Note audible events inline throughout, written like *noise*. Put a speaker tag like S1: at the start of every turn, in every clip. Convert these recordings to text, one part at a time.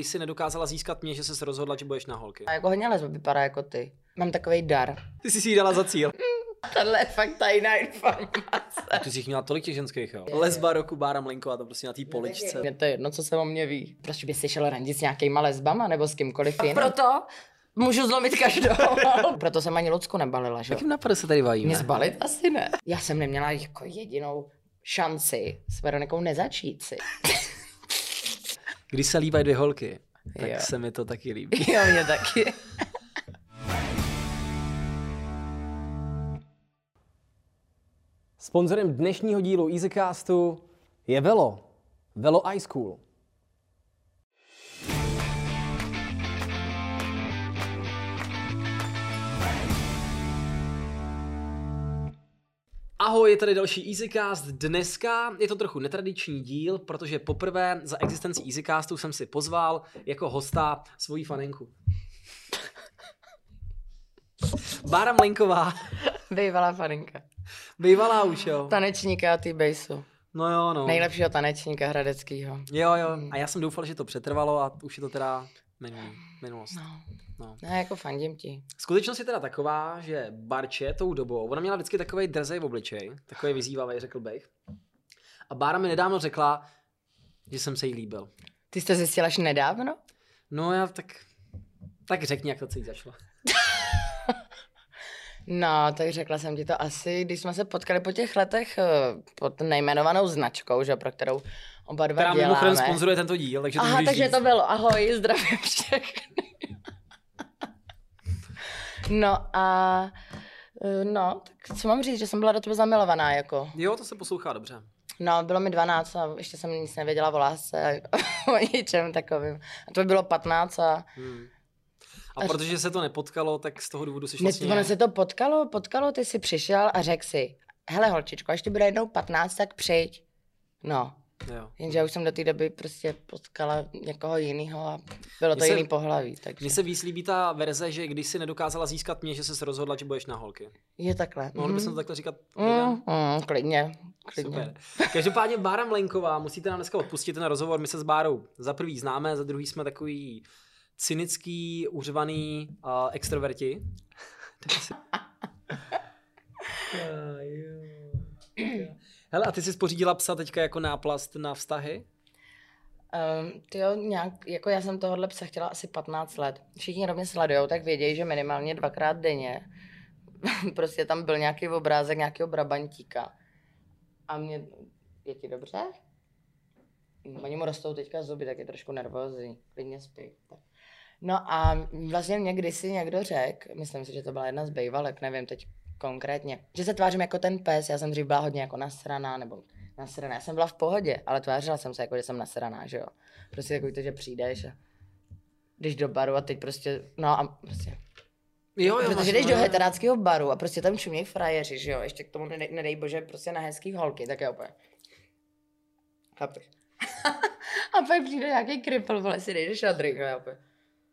S1: Když jsi nedokázala získat mě, že jsi se rozhodla, že budeš na holky.
S2: A jako hodně lesb vypadá jako ty. Mám takový dar.
S1: Ty jsi si ji dala za cíl.
S2: Tohle je fakt tajná informace.
S1: Ty jsi jich měla tolik těch ženských, jo. Lesba roku Bára Mlinková, to prostě na té poličce.
S2: Mě to je jedno, co se o mě ví. Proč by si šel randit s nějakýma lesbama nebo s kýmkoliv jiným? Proto můžu zlomit každou. *laughs* Proto jsem ani Lucku nebalila, že?
S1: Jak jim napadne se tady bavíme?
S2: Mě zbalit asi ne. Já jsem neměla jako jedinou šanci s Veronikou nezačít si. *laughs*
S1: Když se líbají dvě holky, tak
S2: Jo.
S1: se mi to taky líbí. *laughs*
S2: Jo, mě taky.
S1: Sponzorem dnešního dílu EasyCastu je Velo. Velo iSchool. Ahoj, je tady další EasyCast. Dneska je to trochu netradiční díl, protože poprvé za existenci EasyCastu jsem si pozval jako hosta svoji fanenku. Bára Mlenková,
S2: Bývalá faninka.
S1: bývalá už, jo.
S2: Tanečníka ty bejsu.
S1: No jo, no.
S2: Nejlepšího tanečníka hradeckýho.
S1: Jo, jo. A já jsem doufal, že to přetrvalo a už je to teda minulý, minulost.
S2: No.
S1: No.
S2: Ne, jako fandím ti.
S1: Skutečnost je teda taková, že Barče tou dobou, ona měla vždycky takový drzej v obličeji, takový vyzývavý, řekl bych. A Bára mi nedávno řekla, že jsem se jí líbil.
S2: Ty jsi to zjistil až nedávno?
S1: No já tak, tak řekni, jak to celý začalo. *laughs*
S2: No, tak řekla jsem ti to asi, když jsme se potkali po těch letech eh, pod nejmenovanou značkou, že, pro kterou oba dva
S1: Která
S2: děláme.
S1: mimochodem sponzoruje tento díl, takže to
S2: Aha, takže
S1: říct.
S2: to bylo. Ahoj, zdravím všechny. *laughs* no a eh, no, tak co mám říct, že jsem byla do tebe zamilovaná, jako.
S1: Jo, to se poslouchá dobře.
S2: No, bylo mi 12 a ještě jsem nic nevěděla *laughs* o lásce o ničem takovým. A to by bylo 15 a
S1: Hmm. A protože se to nepotkalo, tak z toho důvodu jsi
S2: Ne,
S1: vlastně...
S2: ono se to potkalo, potkalo, ty jsi přišel a řekl si, hele holčičko, až ti bude jednou 15, tak přijď. No,
S1: Jo.
S2: jenže já už jsem do té doby prostě potkala někoho jiného a bylo to
S1: Mně se-
S2: jiný pohlaví, takže
S1: Mně se víc líbí ta verze, že když si nedokázala získat mě, že se rozhodla, že budeš na holky.
S2: je takhle.
S1: Mohli
S2: Mhm.
S1: bychom to takhle říkat?
S2: Mm, mm, klidně, klidně.
S1: Super. Každopádně Bára Mlenková, musíte nám dneska odpustit ten rozhovor, my se s Bárou za prvý známe, za druhý jsme takový cynický, uřvaný uh, extroverti. *laughs* *laughs* Hele, a ty jsi pořídila psa teďka jako náplast na vztahy?
S2: Um, ty jo, nějak, jako já jsem tohohle psa chtěla asi 15 let. Všichni, kdo mě sledujou, tak vědějí, že minimálně dvakrát denně *laughs* prostě tam byl nějaký obrázek nějakého brabantíka. A mě, je ti dobře? Oni mu rostou teďka zuby, tak je trošku nervózní. Klidně spí. No a vlastně mě kdysi někdo řekl, myslím si, že to byla jedna z bejvalek, nevím teď konkrétně, že se tvářím jako ten pes, já jsem dřív byla hodně jako nasraná, nebo nasraná, já jsem byla v pohodě, ale tvářila jsem se jako, že jsem nasraná, že jo. Prostě takový to, že přijdeš a jdeš do baru a teď prostě, no a prostě,
S1: Jo, jo.
S2: protože
S1: máš-
S2: jdeš do heteráckého baru a prostě tam čumějí frajeři, že jo, ještě k tomu nedej, nedej bože prostě na hezký holky, tak je úplně. Chápeš? *laughs* a pak přijde nějaký kripl, vole, si jdeš na drink, úplně.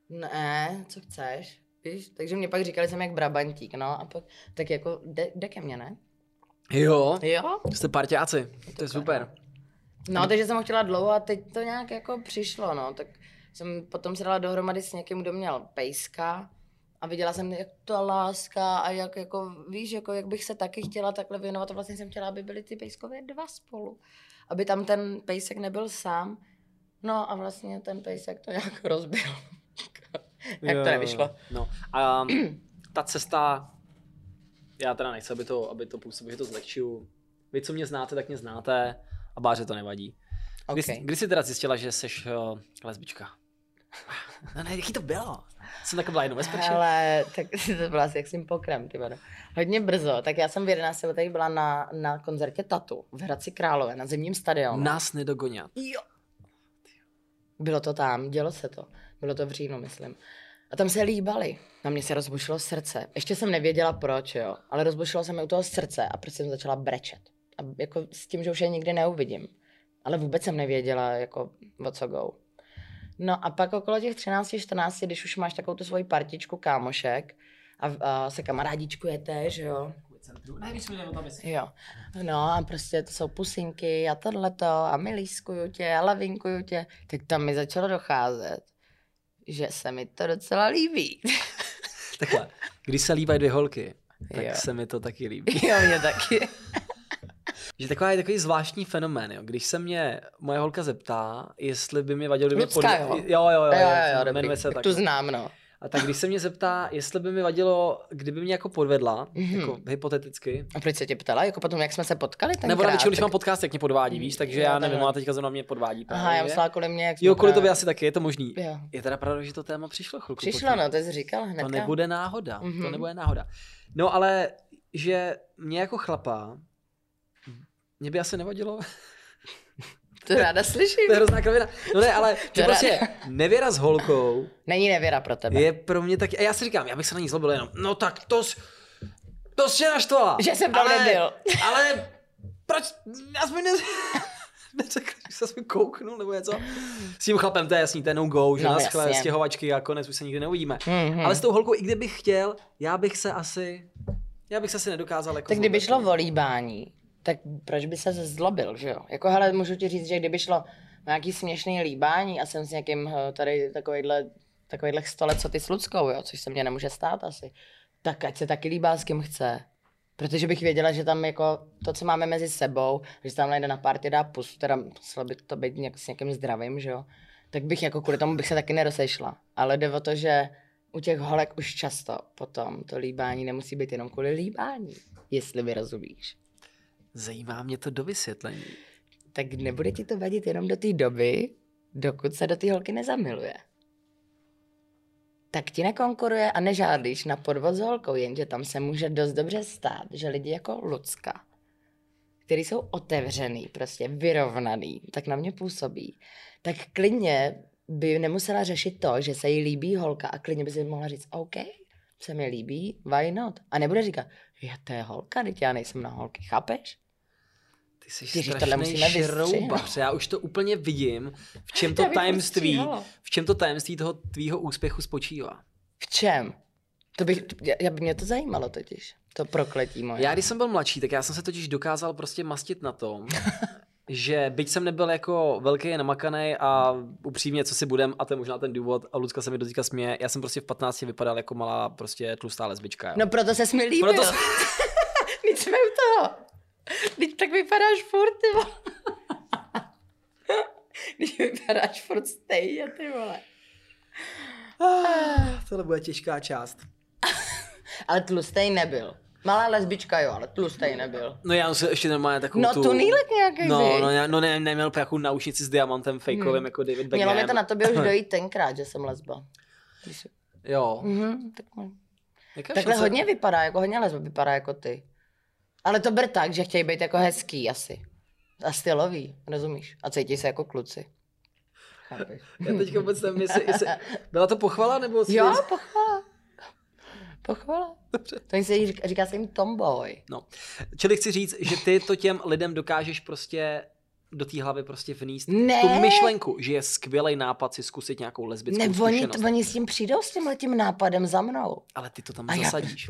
S2: Ne, co chceš? Víš? Takže mě pak říkali, jsem jak brabantík, no a pak, tak jako, jde, jde ke mně, ne?
S1: Jo,
S2: Jo?
S1: jste parťáci, to je super.
S2: No, takže jsem ho chtěla dlouho a teď to nějak jako přišlo, no, tak jsem potom se dala dohromady s někým, kdo měl pejska a viděla jsem, jak ta láska a jak jako, víš, jako jak bych se taky chtěla takhle věnovat a vlastně jsem chtěla, aby byly ty pejskové dva spolu, aby tam ten pejsek nebyl sám, no a vlastně ten pejsek to nějak *laughs* rozbil. *laughs* jak to nevyšlo.
S1: No a ta cesta, já teda nechci, aby to, aby to působilo, že to zlehčuju. Vy, co mě znáte, tak mě znáte a báře to nevadí. Kdy,
S2: Okay.
S1: kdy jsi teda zjistila, že jsi uh, lesbička? No ne, jaký to bylo? Jsem taková jenom bezpečná.
S2: Ale tak *laughs* to bylo asi jak jsem pokrem, ty vado. Hodně brzo, tak já jsem v 11 letech byla na, na koncertě Tatu v Hradci Králové, na zimním stadionu.
S1: Nás nedogonят.
S2: Jo. Bylo to tam, dělo se to. Bylo to v říjnu, myslím. A tam se líbali. Na mě se rozbušilo srdce. Ještě jsem nevěděla proč, jo. Ale rozbušilo se mi u toho srdce a prostě jsem začala brečet. A jako s tím, že už je nikdy neuvidím. Ale vůbec jsem nevěděla, jako o co go. No a pak okolo těch 13, 14, když už máš takovou tu svoji partičku kámošek a, a se kamarádičkujete, že jo.
S1: Ne, tam
S2: Jo. No a prostě to jsou pusinky a tohleto a milískuju tě a lavinkuju tě. Tak tam mi začalo docházet, že se mi to docela líbí. *laughs*
S1: Takhle, když se líbají dvě holky, tak
S2: Jo.
S1: se mi to taky líbí. *laughs*
S2: jo, mě taky. *laughs*
S1: Že taková je takový zvláštní fenomén, jo. Když se mě moje holka zeptá, jestli by mi vadilo, kdyby mě
S2: Lucka, jo?
S1: jo, jo, jo,
S2: Jo, jo, jo,
S1: jmenuje
S2: dobrý.
S1: se tak.
S2: Tu znám, no.
S1: A tak když se mě zeptá, jestli by mi vadilo, kdyby mě jako podvedla,
S2: Mhm.
S1: jako hypoteticky,
S2: A proč se tě ptala? Jako potom, jak jsme se potkali tenkrát?
S1: nebo na většinou, když
S2: tak-
S1: mám podcast, jak mě podvádí, víš, takže
S2: Jo,
S1: já nevím, ale teďka zrovna mě podvádí.
S2: Aha,
S1: právě.
S2: já myslela kvůli mě, jak
S1: Jo, kvůli tobě asi taky, je to možný.
S2: Jo.
S1: Je teda pravda, že to téma přišlo chvilku.
S2: Přišlo,
S1: potím.
S2: no, to jsi říkal hned.
S1: To nebude náhoda, to
S2: Mhm.
S1: nebude náhoda. No ale, že mě jako chlapa, mě by asi nevadilo,
S2: To ráda slyším.
S1: to je hrozná kravina. No ne, ale
S2: To
S1: že
S2: ráda.
S1: prostě nevěra s holkou
S2: Není nevěra pro tebe.
S1: je pro mě taky, a já si říkám, já bych se na ní zlobil jenom, no tak to, s- to jsi naštvala.
S2: Že jsem tam
S1: ale,
S2: nebyl.
S1: Ale proč, aspoň ne, neřekl, že se kouknul nebo něco. S tím chlapem to je jasný, je no go, že
S2: No,
S1: naschle,
S2: jasně.
S1: stěhovačky a konec, už se nikdy neuvidíme.
S2: Mhm.
S1: Ale s tou holkou, i kdybych chtěl, já bych se asi, já bych se asi nedokázal jako
S2: Tak kdyby šlo o líbání, tak proč by se zlobil, že jo? Jako hele, můžu ti říct, že kdyby šlo o nějaký směšný líbání a jsem s někým eh, tady takovýhle, takovýhle stole, co ty s Luckou, jo, což se mně nemůže stát asi, tak ať se taky líbá s kým chce. Protože bych věděla, že tam jako to, co máme mezi sebou, že se tam najde na party dá pusu, teda muselo by to být nějak, s někým zdravým, že jo, tak bych jako kvůli tomu bych se taky nerozešla. Ale jde o to, že u těch holek už často potom to líbání nemusí být jenom kvůli líbání, jestli mi rozumíš.
S1: Zajímá mě to do vysvětlení.
S2: Tak nebude ti to vadit jenom do té doby, dokud se do té holky nezamiluje. Tak ti nekonkuruje a nežádlíš na podvod s holkou, jenže tam se může dost dobře stát, že lidi jako Lucka, který jsou otevřený, prostě vyrovnaný, tak na mě působí, tak klidně by nemusela řešit to, že se jí líbí holka a klidně by si mohla říct, OK, se mi líbí, why not? A nebude říkat, je to je holka, teď já nejsem na holky, chápeš?
S1: Ty jsi
S2: tohle
S1: strašný
S2: musíme
S1: šroubař. Já už to úplně vidím, v čem to tajemství, v čem to tajemství toho tvýho úspěchu spočívá.
S2: V čem? To bych, já, já by mě to zajímalo totiž. To prokletí moje.
S1: Já když jsem byl mladší, tak já jsem se totiž dokázal prostě mastit na tom, *laughs* že byť jsem nebyl jako velký namakaný a upřímně, co si budem, a to je možná ten důvod, a Lucka se mi dotýka směje, já jsem prostě v 15 vypadal jako malá prostě tlustá lesbička. Jo.
S2: No proto se mi líbil.
S1: Proto
S2: Teď *laughs* jsme u toho. Teď tak vypadáš furt, ty vole. *laughs* Když vypadáš furt stejně, ty vole.
S1: Ah, tohle bude těžká část. *laughs*
S2: Ale tlustej nebyl. Malá lesbička jo, ale tlustej nebyl.
S1: No já jsem ještě normálně takovou
S2: No
S1: tu...
S2: tu nýlek nějaký,
S1: No, no, já- no ne, neměl nějakou náušnici s diamantem fakeovým
S2: Hmm.
S1: jako David Beckham.
S2: Mělo mi to na tobě už *laughs* dojít tenkrát, že jsem lesba.
S1: Jo.
S2: Mhm, tak
S1: Jaká
S2: Takhle
S1: šance-
S2: hodně vypadá, jako hodně lesba vypadá jako ty. Ale to ber tak, že chtějí být jako hezký asi. A stylový, rozumíš? A cítí se jako kluci. Chápeš?
S1: Já teď vůbec nevím, jestli, jestli... Byla to pochvala, nebo...
S2: Jo, pochvala. Pochvala.
S1: Dobře.
S2: To se říká, říká se jim tomboy.
S1: No. Čili chci říct, že ty to těm lidem dokážeš prostě do té hlavy prostě vníst
S2: Ne.
S1: tu myšlenku, že je skvělý nápad si zkusit nějakou lesbickou
S2: Ne, oni,
S1: zkušenost.
S2: oni s tím přijdou s tím letím nápadem za mnou.
S1: Ale ty to tam
S2: A já-
S1: zasadíš.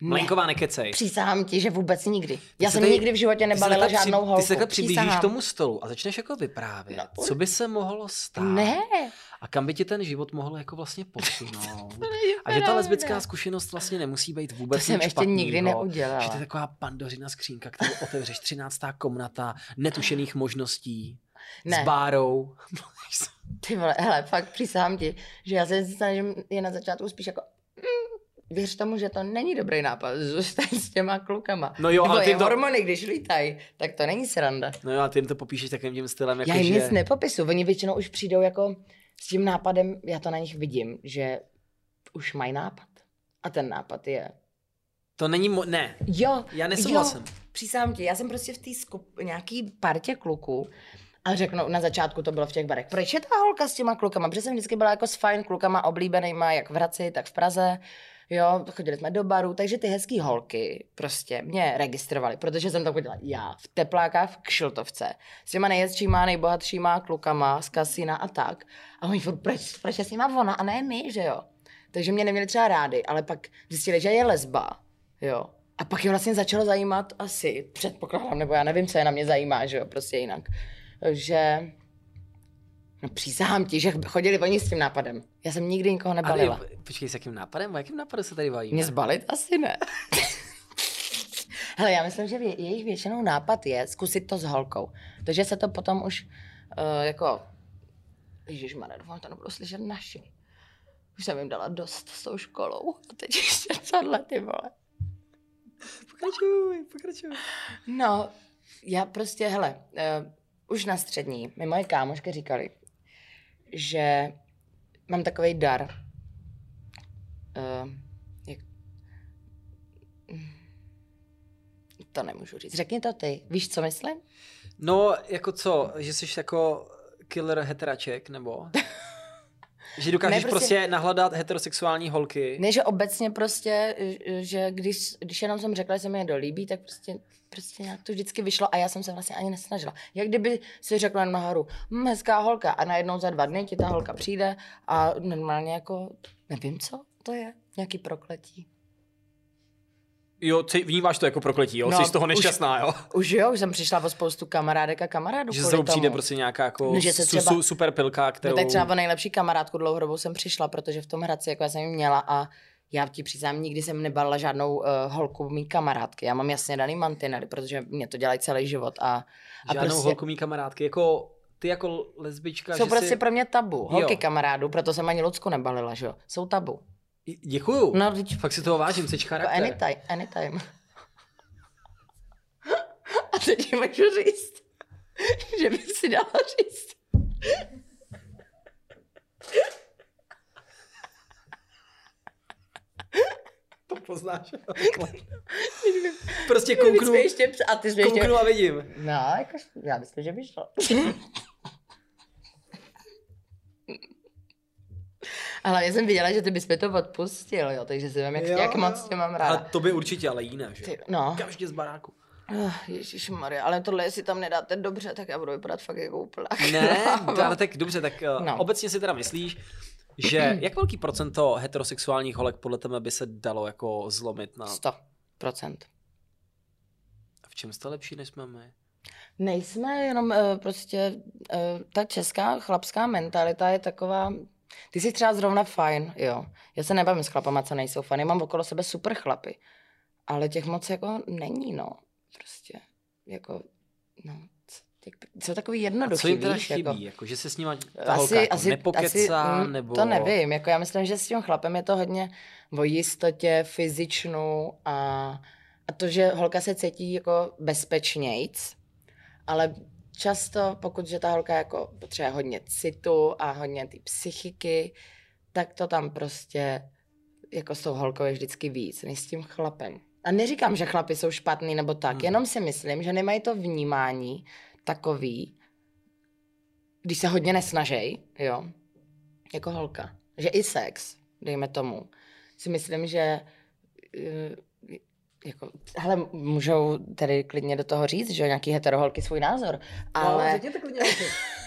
S2: Ne.
S1: Malinková nekecej.
S2: Přísahám ti, že vůbec nikdy. Já
S1: se
S2: jsem
S1: tady-
S2: nikdy v životě
S1: Ty
S2: nebalila
S1: takhle
S2: žádnou holku.
S1: Ty se takhle přiblížíš
S2: Přísahám.
S1: k tomu stolu a začneš jako vyprávět,
S2: No.
S1: co by se mohlo stát.
S2: Ne,
S1: A kam by ti ten život mohl jako vlastně posunout. *laughs* A že ta lesbická zkušenost vlastně nemusí být vůbec
S2: To jsem ještě nikdy
S1: špatnýho.
S2: neudělala.
S1: Že to je taková pandořina skřínka, kterou otevřeš, 13. komnata, netušených možností,
S2: Ne.
S1: s bárou.
S2: Ty vole, hele, fakt přísahám ti, že já se snažím je na začátku spíš jako věř tomu, že to není dobrý nápad, zůstaň s těma klukama.
S1: No jo,
S2: Nebo
S1: ale ty to-
S2: hormony, když lítají, tak to není sranda.
S1: No jo, a ty jim to popíšeš takovým tím stylem, jako
S2: já jim
S1: že...
S2: nic nepopisu, oni většinou už přijdou jako s tím nápadem, já to na nich vidím, že už mají nápad. A ten nápad je,
S1: To není mo... Ne,
S2: jo,
S1: já nesouhlasím.
S2: Jo, přísahám ti, já jsem prostě v té skup... nějaký partě kluků a řeknu, na začátku to bylo v těch barech, proč je ta holka s těma klukama? Protože jsem vždycky byla jako s fajn klukama oblíbenýma, jak v Hradci, tak v Praze. Jo, chodili jsme do baru, takže ty hezký holky prostě mě registrovali, protože jsem to chodila já v teplákách v Kšiltovce s těma nejhezčíma, nejbohatšíma klukama z kasína a tak. A oni furt, proč, proč je s nima ona a ne my, že jo? Takže mě neměli třeba rádi, ale pak zjistili, že je lesba, jo. A pak je vlastně začalo zajímat asi, předpokládám, nebo já nevím, co je na mě zajímá, že jo, prostě jinak. Že No přísahám ti, že chodili oni s tím nápadem. Já jsem nikdy nikoho nebalila.
S1: Ale počkej, s jakým nápadem? O jakým nápadu se tady bavíme?
S2: Mě zbalit? Asi ne. *laughs* Hele, já myslím, že jejich většinou nápad je zkusit to s holkou. Takže se to potom už uh, jako... Ježišmarja, doufám, to nebudou slyšet naši. Už jsem jim dala dost s tou školou. A teď ještě tohle, ty vole.
S1: Pokračuj, pokračuj.
S2: No, já prostě, hele, uh, už na střední mi moje kámošky říkali, že mám takový dar. Uh, jak... To nemůžu říct. Řekni to ty. Víš, co myslím?
S1: No, jako co, že jsi jako killer heteraček, nebo? *laughs* že dokážeš
S2: Ne,
S1: prostě...
S2: prostě-
S1: nahledat heterosexuální holky.
S2: Ne, že obecně prostě, že když, když jenom jsem řekla, že se mi je dolíbí, tak prostě, prostě nějak to vždycky vyšlo a já jsem se vlastně ani nesnažila. Jak kdyby si řekla na nahoru, hm, hezká holka a najednou za dva dny ti ta holka přijde a normálně jako, nevím co to je, nějaký prokletí.
S1: Jo, ty vnímáš to jako prokletí, jo?
S2: No,
S1: Jsi z toho
S2: už-
S1: nešťastná, jo?
S2: Už jo, už jsem přišla o spoustu kamarádek a kamarádů
S1: Že se přijde prostě nějaká jako
S2: No, že se třeba-
S1: su, super pilka, kterou...
S2: No tak třeba o nejlepší kamarádku dlouhodobou jsem přišla, protože v tom Hradci, jako já jsem ji měla a já ti přiznám, nikdy jsem nebalila žádnou uh, holku mý kamarádky. Já mám jasně daný mantinely, protože mě to dělají celý život a, a
S1: Žádnou
S2: prostě
S1: holku mý kamarádky, jako ty jako lesbička,
S2: jsou
S1: že
S2: prostě
S1: si...
S2: pro mě tabu. Holky
S1: Jo.
S2: kamarádů, proto jsem ani Lucku nebalila, že jo. Jsou tabu.
S1: Děkuju.
S2: No, teď
S1: Fakt si toho vážím, jsi
S2: jako
S1: charakter.
S2: anytime, anytime. *laughs* a teď můžu říct, že by si dala říct.
S1: To poznáš. *laughs* prostě
S2: Kouknu,
S1: kouknu,
S2: ještě, a ty jsi ještě...
S1: kouknu a vidím.
S2: No, jako, já myslím, že by šlo. *laughs* A hlavně jsem viděla, že ty bys mi to odpustil, jo, takže si vím, jak, jak moc tě mám ráda.
S1: Ale to by určitě, ale jiné, že?
S2: Ty, no,
S1: Okamžitě z baráku.
S2: oh, Ježíš Maria, ale tohle, jestli tam nedáte dobře, tak já budu vypadat fakt jako úplná.
S1: Ne, *laughs* ale tak dobře, tak no.
S2: No.
S1: obecně si teda myslíš, že *clears throat* jak velký procento heterosexuálních holek podle tebe by se dalo jako zlomit na...
S2: 100%.
S1: V čem jste lepší, než jsme my?
S2: Nejsme jenom uh, prostě, uh, ta česká chlapská mentalita je taková, ty jsi třeba zrovna fajn, jo. Já se nebavím s chlapama, co nejsou fajn, já mám okolo sebe super chlapy, ale těch moc jako není, no. Prostě, jako, no, c- těch, jsou takový
S1: A
S2: jednoduchý,
S1: co jim teda
S2: víš,
S1: chybí?
S2: jako.
S1: Jako... že se s nima ta holka jako nepokecá,
S2: mm,
S1: nebo...
S2: To nevím, jako já myslím, že s tím chlapem je to hodně o jistotě, fyzičnu a, a to, že holka se cítí jako bezpečnějc, ale často, pokud že ta holka jako potřebuje hodně citu a hodně ty psychiky, tak to tam prostě jako s tou holkou je vždycky víc, než s tím chlapem. A neříkám, že chlapi jsou špatný nebo tak,
S1: Hmm.
S2: jenom si myslím, že nemají to vnímání takový, když se hodně nesnažej, jo, jako holka. Že i sex, dejme tomu, si myslím, že eh, jako, hele, můžou tady klidně do toho říct, že jo, nějaký heteroholky svůj názor, ale...
S1: No, řekněte klidně.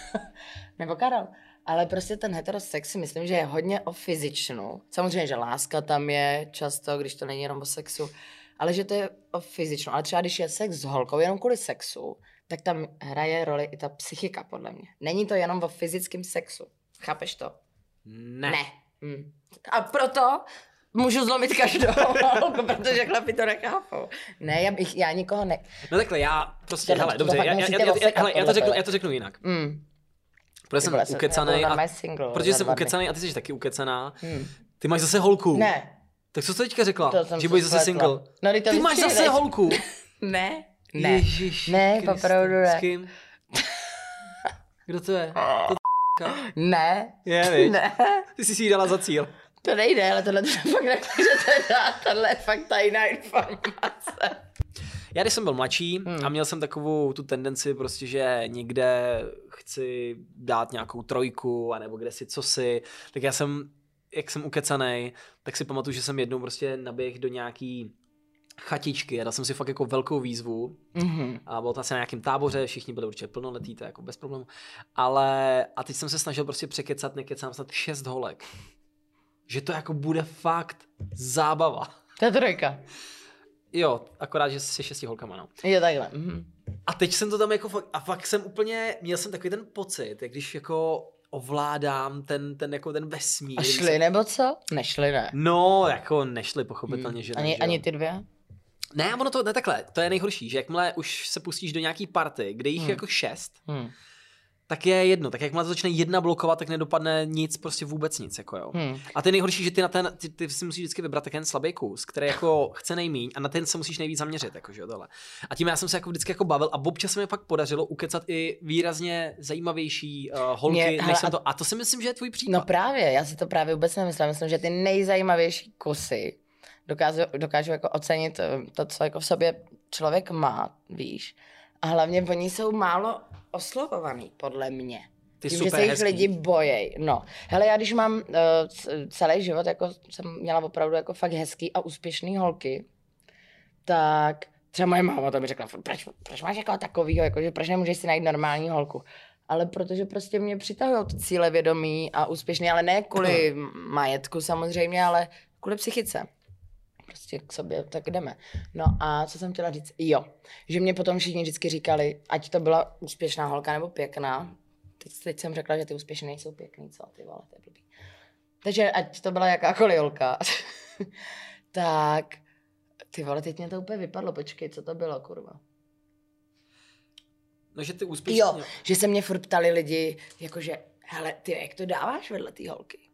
S1: *laughs*
S2: Nebo Karel. Ale prostě ten heterosex si myslím, že je hodně o fyzičnu. Samozřejmě, že láska tam je často, když to není jenom o sexu, ale že to je o fyzičnu. Ale třeba když je sex s holkou jenom kvůli sexu, tak tam hraje roli i ta psychika, podle mě. Není to jenom o fyzickém sexu. Chápeš to?
S1: Ne.
S2: Ne. Hm. A proto můžu zlomit každou holku, *laughs* protože chlapi to nechápou. Ne, já, bych, já nikoho ne...
S1: No takhle, já prostě,
S2: To-
S1: hele,
S2: to
S1: dobře, já, já, já, hele, já, to řeknu, já to řeknu jinak.
S2: Mm.
S1: Protože
S2: Ty
S1: jsem
S2: já
S1: ukecanej a
S2: single
S1: protože jsem ukecanej a ty jsi taky ukecaná.
S2: Hmm.
S1: Ty máš zase holku.
S2: Ne,
S1: Tak co jsi teďka řekla?
S2: to
S1: že budeš zase single.
S2: No, to
S1: Ty máš zase
S2: než-
S1: holku. *laughs*
S2: Ne, ne.
S1: Ježiš,
S2: Ne,
S1: Kriste.
S2: opravdu ne.
S1: S kým? *laughs* Kdo to je? To?
S2: Ne,
S1: Je,
S2: ne,
S1: Ty jsi si ji dala za cíl.
S2: To nejde, ale tohle to *laughs* fakt nemůžete dát, tohle je fakt tajná informace.
S1: Já když jsem byl mladší
S2: Hmm.
S1: a měl jsem takovou tu tendenci prostě, že někde chci dát nějakou trojku, anebo kde si co si, tak já jsem, jak jsem ukecanej, tak si pamatuju, že jsem jednou prostě naběh do nějaký chatičky a dal jsem si fakt jako velkou výzvu
S2: Mhm.
S1: a bylo to asi na nějakém táboře, všichni byli určitě plnoletí, to je jako bez problémů, ale a teď jsem se snažil prostě překecat, nekecám snad šest holek. Že to jako bude fakt zábava. *laughs*
S2: To je trojka.
S1: Jo, akorát, že se šesti holkama, no.
S2: Je takhle. Mhm.
S1: A teď jsem to tam jako fakt, a fakt jsem úplně, měl jsem takový ten pocit, jak když jako ovládám ten, ten, jako ten vesmír.
S2: A šli nebo co? Nešli, ne.
S1: No, jako nešli pochopitelně, že ne,
S2: Hmm. Ani,
S1: že jo.
S2: ani ty dvě?
S1: Ne, ono to ne takhle, to je nejhorší, že jakmile už se pustíš do nějaký party, kde jich
S2: Hmm.
S1: je jako šest,
S2: Hm.
S1: Tak je jedno, tak jakmile to začne jedna blokovat, tak nedopadne nic, prostě vůbec nic, jako jo.
S2: Hm.
S1: A ty nejhorší, že ty na ten, ty, ty si musíš vždycky vybrat ten slabý kus, který jako *laughs* chce nejmíň a na ten se musíš nejvíc zaměřit, jako, že jo, tohle. A tím já jsem se jako vždycky jako bavil a občas se mi fakt podařilo ukecat i výrazně zajímavější uh, holky,
S2: Mě-
S1: než jsem
S2: a-
S1: to. A to si myslím, že je tvůj případ.
S2: No právě, já si to právě vůbec nemyslím. Myslím, že ty nejzajímavější kusy dokážu, dokážu jako ocenit eh, to, co jako v sobě člověk má, víš. A hlavně oni jsou málo oslovovaný, podle mě.
S1: ty
S2: Tím,
S1: super
S2: že se jich
S1: hezký.
S2: lidi bojejí. No, hele, já když mám uh, celý život, jako jsem měla opravdu jako fakt hezký a úspěšný holky, tak třeba moje máma to mi řekla, "Furt, proč, proč máš jako takovýho, jako, že proč nemůžeš si najít normální holku. Ale protože prostě mě přitahují cíle vědomí a úspěšný, ale ne kvůli majetku samozřejmě, ale kvůli psychice. Prostě k sobě, tak jdeme. No a co jsem chtěla říct? Jo, že mě potom všichni vždycky říkali, ať to byla úspěšná holka nebo pěkná. Teď, teď jsem řekla, že ty úspěšné nejsou pěkný, co ty vole, to je blbý. Takže ať to byla jakákoliv holka, *laughs* tak ty vole, teď mě to úplně vypadlo, počkej, co to bylo, kurva.
S1: No, že ty úspěšný.
S2: Jo, že se mě furt ptali lidi, jakože, hele, ty, jak to dáváš vedle té holky?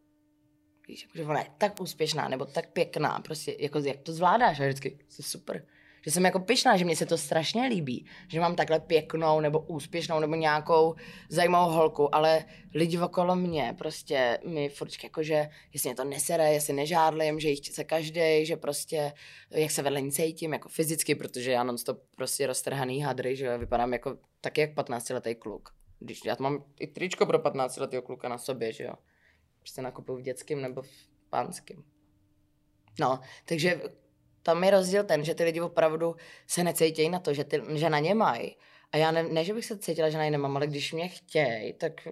S2: Víš, jakože ona je tak úspěšná, nebo tak pěkná, prostě, jako, jak to zvládáš? A vždycky, jsi super. Že jsem jako pyšná, že mě se to strašně líbí, že mám takhle pěknou, nebo úspěšnou, nebo nějakou zajímavou holku, ale lidi okolo mě prostě mi furt jakože, jestli mě to nesere, jestli nežádlím, že jich chce každý, že prostě, jak se vedle ní cítím, jako fyzicky, protože já non-stop prostě roztrhaný hadry, že vypadám jako taky jak 15-letý kluk. Když já mám i tričko pro 15-letého kluka na sobě, že jo. Prostě nakupuju v dětském nebo v pánském. No, takže tam je rozdíl ten, že ty lidi opravdu se necítějí na to, že, ty, že na ně mají. A já ne, ne, že bych se cítila, že na ně nemám, ale když mě chtějí, tak...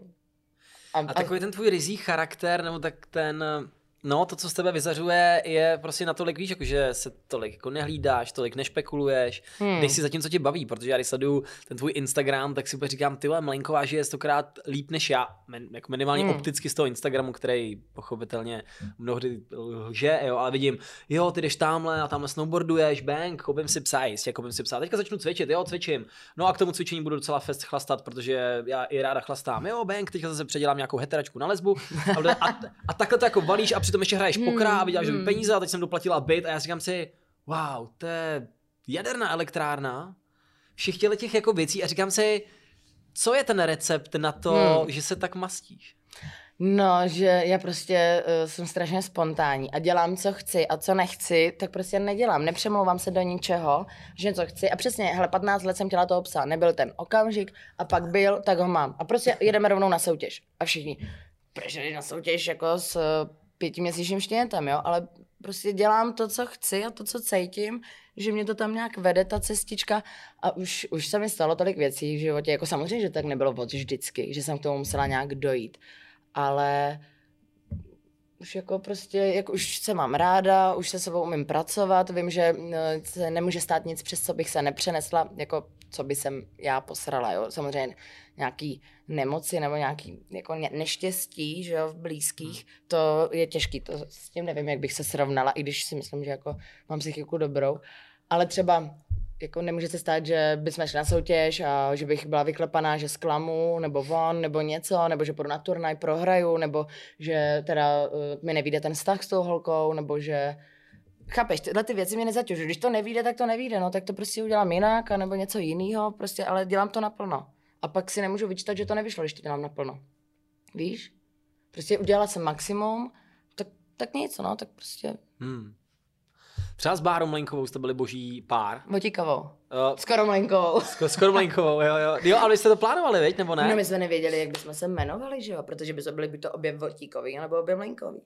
S2: A,
S1: A takový ten tvůj rizí charakter, nebo tak ten, no to, co z tebe vyzařuje, je prostě natolik, víš, jako, že se tolik jako nehlídáš, tolik nešpekuluješ,
S2: Hmm.
S1: jdeš si za tím, co tě baví, protože já když sleduju ten tvůj Instagram, tak si úplně říkám, ty Mlenková žije stokrát líp než já, Men, jako minimálně
S2: Hmm.
S1: opticky z toho Instagramu, který pochopitelně mnohdy lže, jo, ale vidím, jo, ty jdeš tamhle a tamhle snowboarduješ, bang, koupím si psa, jistě, koupím si psa, teďka začnu cvičit, jo, cvičím, no a k tomu cvičení budu docela fest chlastat, protože já i ráda chlastám, jo, bang, teďka zase předělám nějakou heteračku na lesbu. A, a, a takhle to jako valíš a přitom ještě hraješ pokra a vyděláš
S2: Hmm.
S1: peníze a teď jsem doplatila byt a já si říkám si, wow, to je jaderná elektrárna, všech těch jako věcí a říkám si, co je ten recept na to,
S2: Hmm.
S1: že se tak mastíš?
S2: No, že já prostě uh, jsem strašně spontánní a dělám, co chci a co nechci, tak prostě nedělám. Nepřemlouvám se do ničeho, že co chci. A přesně, hele, 15 let jsem chtěla toho psa, nebyl ten okamžik a pak byl, tak ho mám. A prostě jedeme rovnou na soutěž. A všichni, proč na soutěž jako s pětiměsíčním štěnětem, jo? Ale prostě dělám to, co chci a to, co cítím, že mě to tam nějak vede, ta cestička. A už, už se mi stalo tolik věcí v životě, jako samozřejmě, že tak nebylo od vždycky, že jsem k tomu musela nějak dojít ale už jako prostě, jak už se mám ráda, už se sebou umím pracovat, vím, že eh, se nemůže stát nic, přes co bych se nepřenesla, jako co by jsem já posrala, jo, samozřejmě nějaký nemoci nebo nějaký jako ne- neštěstí, že jo, v blízkých, to je těžký, to s tím nevím, jak bych se srovnala, i když si myslím, že jako mám psychiku dobrou, ale třeba jako nemůže se stát, že bychom šli na soutěž a že bych byla vyklepaná, že zklamu, nebo von, nebo něco, nebo že půjdu na turnaj, prohraju, nebo že teda uh, mi nevíde ten vztah s tou holkou, nebo že Chápeš, tyhle ty věci mě nezaťužují. Když to nevíde, tak to nevíde, no, tak to prostě udělám jinak, nebo něco jiného, prostě, ale dělám to naplno. A pak si nemůžu vyčítat, že to nevyšlo, když to dělám naplno. Víš? Prostě udělala jsem maximum, tak, tak nic, no, tak prostě
S1: Hmm. Třeba s Bárou Mlenkovou jste byli boží pár.
S2: votíkovou.
S1: Uh,
S2: Skoro mlenkovou.
S1: s, s Kormlenkovou, jo, jo. Jo, ale vy jste to plánovali, veď, nebo ne?
S2: No my jsme nevěděli, jak bychom se jmenovali, že jo, protože by to byly by to obě votíkový, nebo obě mlenkový.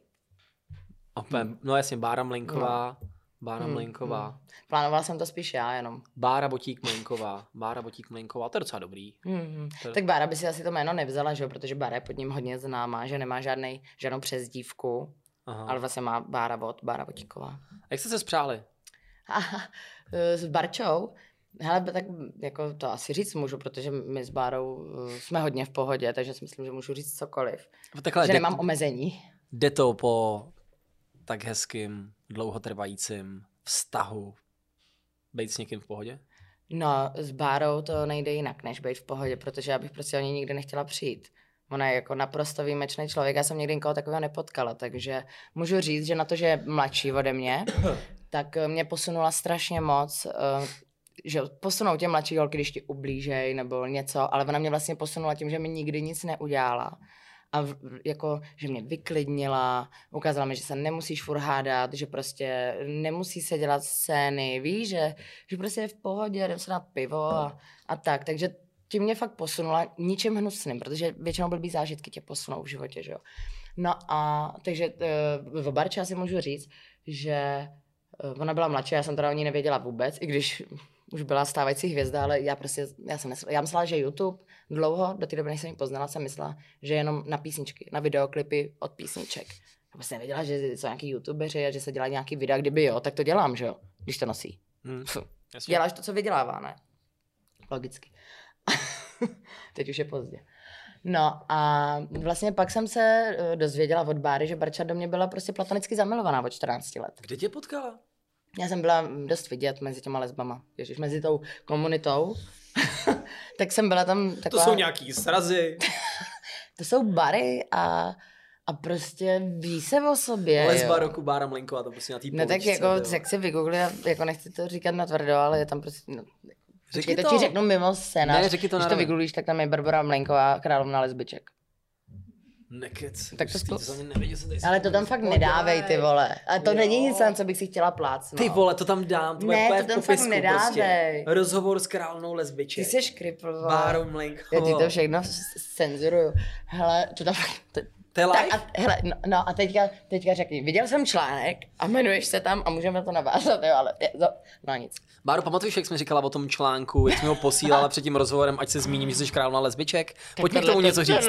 S1: Opět, no jasně, Bára Mlenková, Bára
S2: Hmm,
S1: Mlenková,
S2: hmm. Plánovala jsem to spíš já jenom.
S1: Bára Botík Mlenková, Bára Botík Mlenková, to je docela dobrý.
S2: Hmm.
S1: To-
S2: Tak Bára by si asi to jméno nevzala, že jo, protože Bára je pod ním hodně známá, že nemá žádnej, žádnou přezdívku,
S1: Aha.
S2: ale vlastně má Bára Vod, Bára Votíková.
S1: A jak jste se spřáli? *laughs*
S2: A s Barčou, Hele, tak jako to asi říct můžu, protože my s Bárou uh, jsme hodně v pohodě, takže si myslím, že můžu říct cokoliv.
S1: Takhle,
S2: že nemám omezení.
S1: jde to po tak hezkým, dlouhotrvajícím vztahu být s někým v pohodě?
S2: No, s Bárou to nejde jinak, než být v pohodě, protože já bych prostě o ní nikdy nechtěla přijít. Ona je jako naprosto výjimečný člověk, já jsem nikdy nikoho takového nepotkala, takže můžu říct, že na to, že je mladší ode mě, *coughs* tak eh, mě posunula strašně moc, eh, že posunou tě mladší holky, když ti ublížej nebo něco, ale ona mě vlastně posunula tím, že mi nikdy nic neudělala. A v, jako, že mě vyklidnila, ukázala mi, že se nemusíš furt hádat, že prostě nemusí se dělat scény, víš, že, že prostě je v pohodě, jdem se dát pivo a, a tak. Takže tím mě fakt posunula ničím hnusným, protože většinou blbý zážitky tě posunou v životě, že jo. No a takže v Barče asi můžu říct, že uh, ona byla mladší, já jsem teda o ní nevěděla vůbec, i když už byla stávající hvězda, ale já prostě, já jsem myslela, já myslela, že YouTube dlouho, do té doby, než jsem ji poznala, jsem myslela, že jenom na písničky, na videoklipy od písniček. Já prostě nevěděla, že jsou nějaký youtubeři a že se dělají nějaký videa, kdyby jo, tak to dělám, že jo, když to nosí.
S1: Hmm. Jasně.
S2: Děláš to, co vydělává, ne? Logicky. *laughs* Teď už je pozdě. No a vlastně pak jsem se eh, dozvěděla od Báry, že Barča do mě byla prostě platonicky zamilovaná od 14 let.
S1: Kde tě potkala?
S2: Já jsem byla dost vidět mezi těma lesbama, ježiš, mezi tou komunitou. *laughs* tak jsem byla tam taková...
S1: To jsou nějaký srazy. *laughs*
S2: to jsou bary a, a prostě ví se o sobě.
S1: Lesba
S2: jo.
S1: roku Bára Mlinková, to prostě na té
S2: No tak jako,
S1: jo.
S2: tak si vygoogli, jako nechci to říkat na tvrdo, ale je tam prostě, no,
S1: Řekni
S2: to
S1: to.
S2: ti řeknu mimo scénář.
S1: Ne, řekni to
S2: Když to vygooglíš, tak tam je Barbara Mlenková, královna lesbiček.
S1: Nekec.
S2: Tak to
S1: to nevěděl, tady
S2: Ale to tam fakt nedávej, ty vole. A to
S1: Jo.
S2: není nic, na co bych si chtěla plácnout.
S1: Ty vole, to tam dám, to
S2: Ne, to tam fakt
S1: popisku
S2: nedávej.
S1: Prostě. Rozhovor s královnou
S2: Ty
S1: lesbiček.
S2: jsi kripl, vole.
S1: Bárou
S2: Já
S1: Mlinkovou.
S2: ty to všechno cenzuruju. Hele, to tam fakt... To,
S1: To je
S2: tak a, hele, no, no, a teďka, teďka řekni, viděl jsem článek a jmenuješ se tam a můžeme to navázat, jo, ale je, no, no nic.
S1: Báro, pamatuješ, jak jsi mi říkala o tom článku, jak jsi mi ho posílala *laughs* před tím rozhovorem, ať se zmíním, že jsi královna lesbiček? Pojď mi k tomu
S2: to-
S1: něco říct.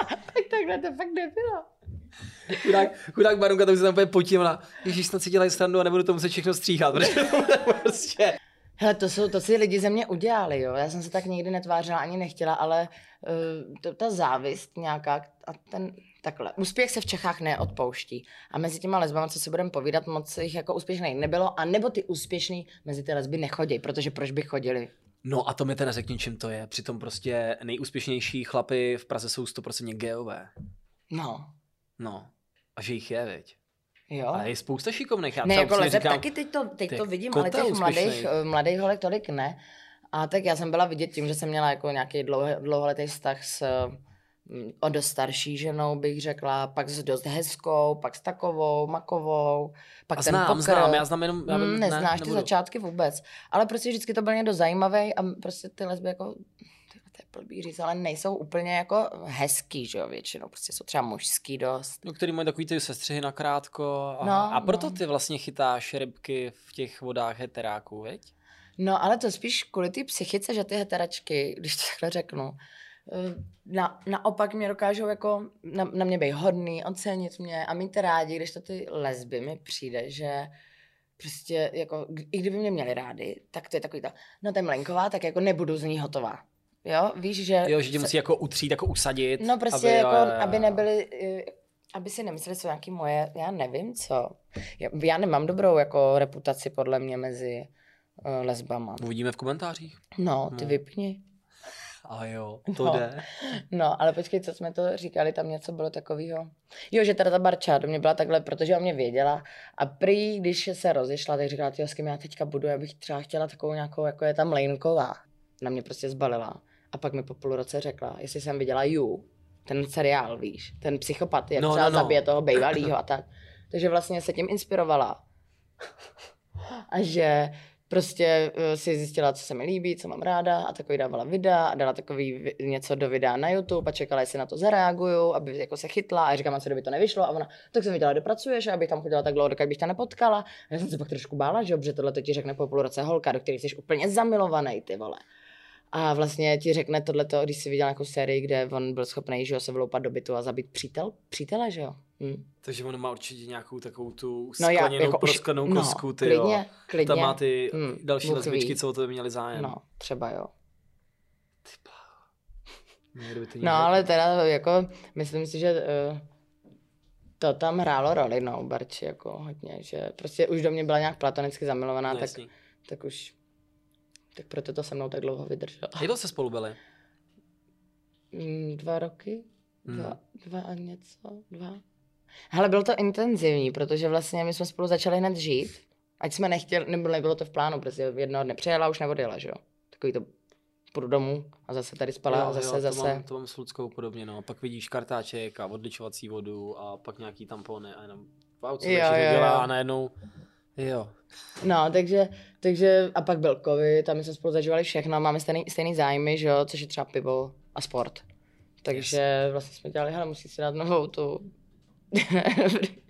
S1: *laughs*
S2: tak takhle to fakt nebylo.
S1: Chudák, chudák Barunka, to se tam úplně potímla. Ježíš, snad si dělají srandu a nebudu to muset všechno stříhat, protože to prostě...
S2: Hele, to, jsou, to si lidi ze mě udělali, jo. Já jsem se tak nikdy netvářila, ani nechtěla, ale uh, to, ta závist nějaká a ten, takhle. Úspěch se v Čechách neodpouští. A mezi těma lesbama, co si budeme povídat, moc jich jako úspěšných nebylo, a nebo ty úspěšný mezi ty lesby nechodí, protože proč by chodili?
S1: No a to mi teda řekni, čím to je. Přitom prostě nejúspěšnější chlapy v Praze jsou 100% geové.
S2: No,
S1: No. A že jich je, veď.
S2: jo.
S1: A je spousta šikovných. Já
S2: Ne, jako leseb
S1: říkám,
S2: taky teď to, teď to vidím, ale těch mladých,
S1: úspěšnej.
S2: eh, mladých holek tolik ne. A tak já jsem byla vidět tím, že jsem měla jako nějaký dlouho, dlouholetý vztah s o dost starší ženou, bych řekla, pak s dost hezkou, pak s takovou, makovou, pak
S1: a
S2: ten
S1: znám,
S2: pokr.
S1: znám, já znám jenom... Já
S2: Mm,
S1: vím,
S2: neznáš
S1: ne,
S2: ty
S1: nebudu.
S2: začátky vůbec. Ale prostě vždycky to byl někdo zajímavý a prostě ty lesby jako to je blbý říct, ale nejsou úplně jako hezký, že jo, většinou. Prostě jsou třeba mužský dost.
S1: No, který mají takový ty sestřihy na krátko. A,
S2: No,
S1: a proto
S2: no.
S1: ty vlastně chytáš rybky v těch vodách heteráků, veď?
S2: No, ale to spíš kvůli té psychice, že ty heteračky, když to takhle řeknu, na, naopak mě dokážou jako na, na mě být hodný, ocenit mě a mít rádi, když to ty lesby mi přijde, že prostě jako, i kdyby mě měli rádi, tak to je takový to, no to je mlenková, tak jako nebudu z ní hotová. Jo, víš, že...
S1: Jo, že tě
S2: se-
S1: musí jako utřít, jako usadit.
S2: No prostě
S1: aby,
S2: jako,
S1: jo, jo, jo.
S2: aby nebyly, eh, aby si nemysleli, jsou nějaký moje, já nevím co. Já, já nemám dobrou jako reputaci podle mě mezi uh, lesbama.
S1: Uvidíme v komentářích.
S2: No, ty
S1: No.
S2: vypni.
S1: A jo, to
S2: No.
S1: jde.
S2: No, ale počkej, co jsme to říkali, tam něco bylo takového. Jo, že teda ta Barča do mě byla takhle, protože o mě věděla. A prý, když se rozešla, tak říkala, tyjo, s kým já teďka budu, já bych třeba chtěla takovou nějakou, jako je tam Lejnková. Na mě prostě zbalila. A pak mi po půl roce řekla, jestli jsem viděla You, ten seriál, víš, ten psychopat, jak
S1: No,
S2: třeba
S1: no,
S2: no. zabije toho bejvalýho a tak. Takže vlastně se tím inspirovala. *laughs* a že prostě uh, si zjistila, co se mi líbí, co mám ráda a takový dávala videa a dala takový něco do videa na YouTube a čekala, jestli na to zareaguju, aby jako se chytla a říkám, co kdyby to nevyšlo a ona, tak jsem viděla, kde pracuješ, abych tam chodila tak dlouho, dokud bych tě nepotkala. A já jsem se pak trošku bála, že protože tohle to ti řekne po půl roce holka, do který jsi úplně zamilovaný, ty vole. A vlastně ti řekne tohleto, když jsi viděl nějakou sérii, kde on byl schopný, že jo, se vloupat do bytu a zabít přítel, přítele, že jo? Hm.
S1: Takže on má určitě nějakou takovou tu
S2: No já,
S1: skleněnou,
S2: jako už-
S1: prosklenou
S2: no,
S1: kosku, ty
S2: klidně,
S1: jo.
S2: klidně.
S1: Tam má ty
S2: Hm,
S1: další lesbičky, co o to by měli zájem.
S2: No, třeba jo.
S1: Ty bláho. No,
S2: No ale teda jako, myslím si, že uh, to tam hrálo roli, no, Barči, jako hodně, že prostě už do mě byla nějak platonicky zamilovaná,
S1: No,
S2: tak,
S1: jasný.
S2: tak už, tak proto to se mnou tak dlouho vydrželo.
S1: Jak to se spolu byli?
S2: Mm, dva roky? Dva,
S1: Hmm.
S2: dva a něco? Dva? Hele, bylo to intenzivní, protože vlastně my jsme spolu začali hned žít, ať jsme nechtěli, nebo nebylo to v plánu, protože jednoho dne přijela, už neodjela, že jo? Takový to půjdu domů a zase tady spala
S1: Jo,
S2: a zase,
S1: jo,
S2: zase.
S1: To mám, to mám s Ludskou podobně, no. Pak vidíš kartáček a odličovací vodu a pak nějaký tampony a jenom wow, co
S2: Jo,
S1: jo,
S2: jo,
S1: dělá
S2: jo.
S1: a najednou, jo.
S2: No, takže, takže, a pak byl covid, a my jsme spolu zažívali všechno, máme stejný, stejný zájmy, že jo, což je třeba pivo a sport. Takže vlastně jsme dělali, hele, musí si dát novou tu, *laughs*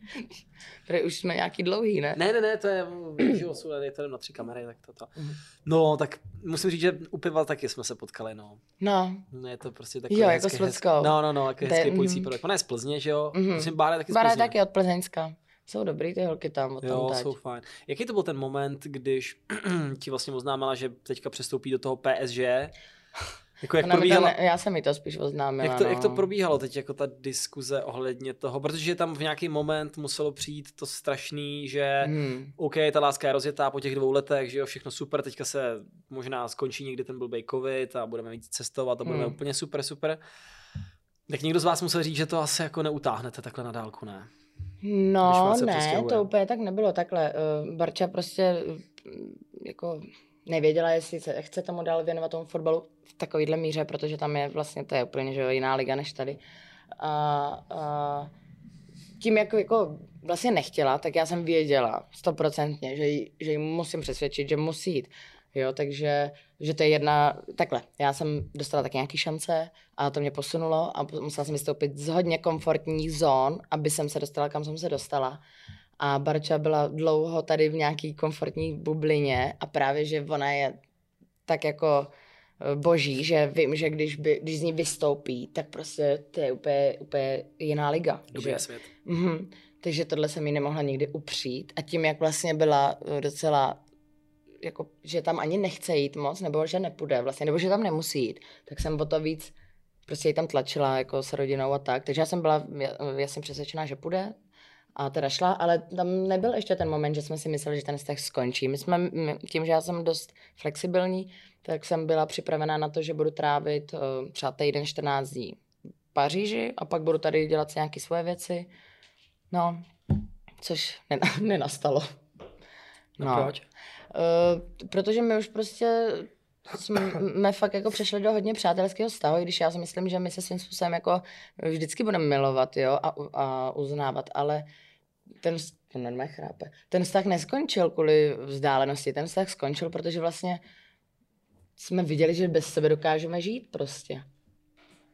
S2: Protože už jsme nějaký dlouhý, ne?
S1: Ne, ne, ne, to je, *clears throat* že osud, je to na tři kamery, tak to, to.
S2: Mhm.
S1: No, tak musím říct, že u piva taky jsme se potkali, no.
S2: No,
S1: No, je to prostě takový
S2: Jo, jako s Ludskou.
S1: No, no, no,
S2: je-
S1: hezký pojící
S2: mhm.
S1: produkt. Ona je z Plzně, že jo?
S2: Mhm.
S1: Myslím, Bára je taky z
S2: Bara je taky od Plzeňska. Jsou dobrý ty holky tam, od
S1: Jo,
S2: tam
S1: jsou fajn. Jaký to byl ten moment, když *clears throat* ti vlastně oznámila, že teďka přestoupí do toho PSG? *laughs* Jako jak probíhala,
S2: ne, já jsem mi to spíš oznámila,
S1: jak to,
S2: no.
S1: jak to probíhalo teď, jako ta diskuze ohledně toho, protože tam v nějaký moment muselo přijít to strašný, že
S2: Hmm.
S1: OK, ta láska je rozjetá po těch dvou letech, že jo, všechno super, teďka se možná skončí někdy ten blbej covid a budeme víc cestovat a budeme
S2: Hmm.
S1: úplně super, super. Tak někdo z vás musel říct, že to asi jako neutáhnete takhle na dálku, ne?
S2: No, ne,
S1: přestěhuje.
S2: to úplně tak nebylo takhle. Uh, Barča prostě uh, jako nevěděla, jestli se chce tomu dál věnovat tomu fotbalu v takovýhle míře, protože tam je vlastně, to je úplně že jo, jiná liga než tady. A, a tím, jako, jako vlastně nechtěla, tak já jsem věděla stoprocentně, že, jí- že ji musím přesvědčit, že musí jít. Jo, takže že to je jedna, takhle, já jsem dostala taky nějaký šance a to mě posunulo a musela jsem vystoupit z hodně komfortních zón, aby jsem se dostala, kam jsem se dostala. A Barča byla dlouho tady v nějaký komfortní bublině a právě, že ona je tak jako eh, boží, že vím, že když, by, když z ní vystoupí, tak prostě to je úplně, úplně jiná liga.
S1: Dobrý
S2: že?
S1: svět.
S2: Mhm. Takže tohle jsem jí nemohla nikdy upřít. A tím, jak vlastně byla docela, jako, že tam ani nechce jít moc, nebo že nepůjde vlastně, nebo že tam nemusí jít, tak jsem o to víc prostě ji tam tlačila jako s rodinou a tak. Takže já jsem byla ja- jasně přesvědčená, že půjde. A teda šla, ale tam nebyl ještě ten moment, že jsme si mysleli, že ten vztah skončí. My jsme, my, tím, že já jsem dost flexibilní, tak jsem byla připravená na to, že budu trávit uh, třeba týden 14 dní v Paříži a pak budu tady dělat si nějaké svoje věci. No, což nena- nenastalo.
S1: No. Proč?
S2: Uh, protože my už prostě jsme fakt jako přešli do hodně přátelského vztahu, i když já si myslím, že my se svým způsobem jako vždycky budeme milovat, jo, a, a uznávat, ale ten, ten normálně chrápe. Ten vztah neskončil kvůli vzdálenosti, ten vztah skončil, protože vlastně jsme viděli, že bez sebe dokážeme žít prostě.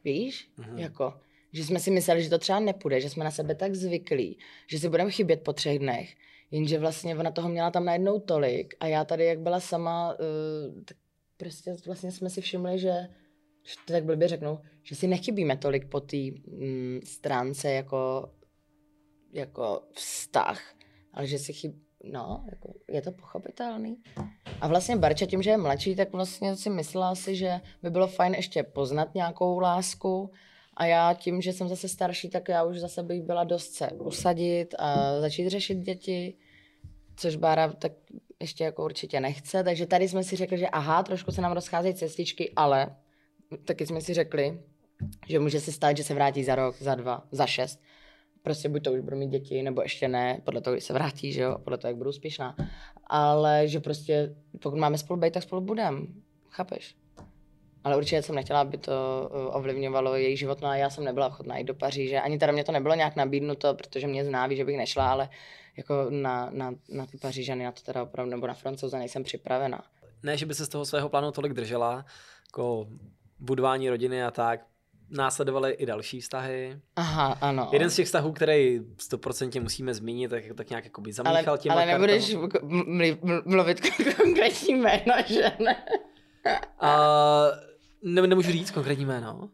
S2: Víš?
S1: Mhm.
S2: Jako, že jsme si mysleli, že to třeba nepůjde, že jsme na sebe tak zvyklí, že si budeme chybět po třech dnech, jenže vlastně ona toho měla tam najednou tolik a já tady, jak byla sama, uh, tak prostě vlastně jsme si všimli, že, že to tak blbě řeknu, že si nechybíme tolik po té mm, stránce jako, jako vztah, ale že si chyb... No, jako, je to pochopitelný. A vlastně Barča tím, že je mladší, tak vlastně si myslela si, že by bylo fajn ještě poznat nějakou lásku a já tím, že jsem zase starší, tak já už zase bych byla dost se usadit a začít řešit děti, což Bára tak ještě jako určitě nechce, takže tady jsme si řekli, že aha, trošku se nám rozcházejí cestičky, ale taky jsme si řekli, že může se stát, že se vrátí za rok, za dva, za šest. Prostě buď to už budu mít děti, nebo ještě ne, podle toho, kdy se vrátí, že jo, podle toho, jak budu úspěšná. Ale že prostě, pokud máme spolu být, tak spolu budem. Chápeš? Ale určitě jsem nechtěla, aby to uh, ovlivňovalo její život, no a já jsem nebyla ochotná jít do Paříže. Ani teda mě to nebylo nějak nabídnuto, protože mě zná, ví, že bych nešla, ale jako na, na, na ty Pařížany, na to teda opravdu, nebo na Francouze nejsem připravená.
S1: Ne, že by se z toho svého plánu tolik držela, jako budování rodiny a tak. Následovaly i další vztahy.
S2: Aha, ano.
S1: Jeden z těch vztahů, který 100% musíme zmínit, tak, tak nějak jako by
S2: ale,
S1: zamíchal těma
S2: ale nebudeš mluvit *laughs* konkrétní jméno, že ne?
S1: Uh, ne, nemůžu říct konkrétní jméno.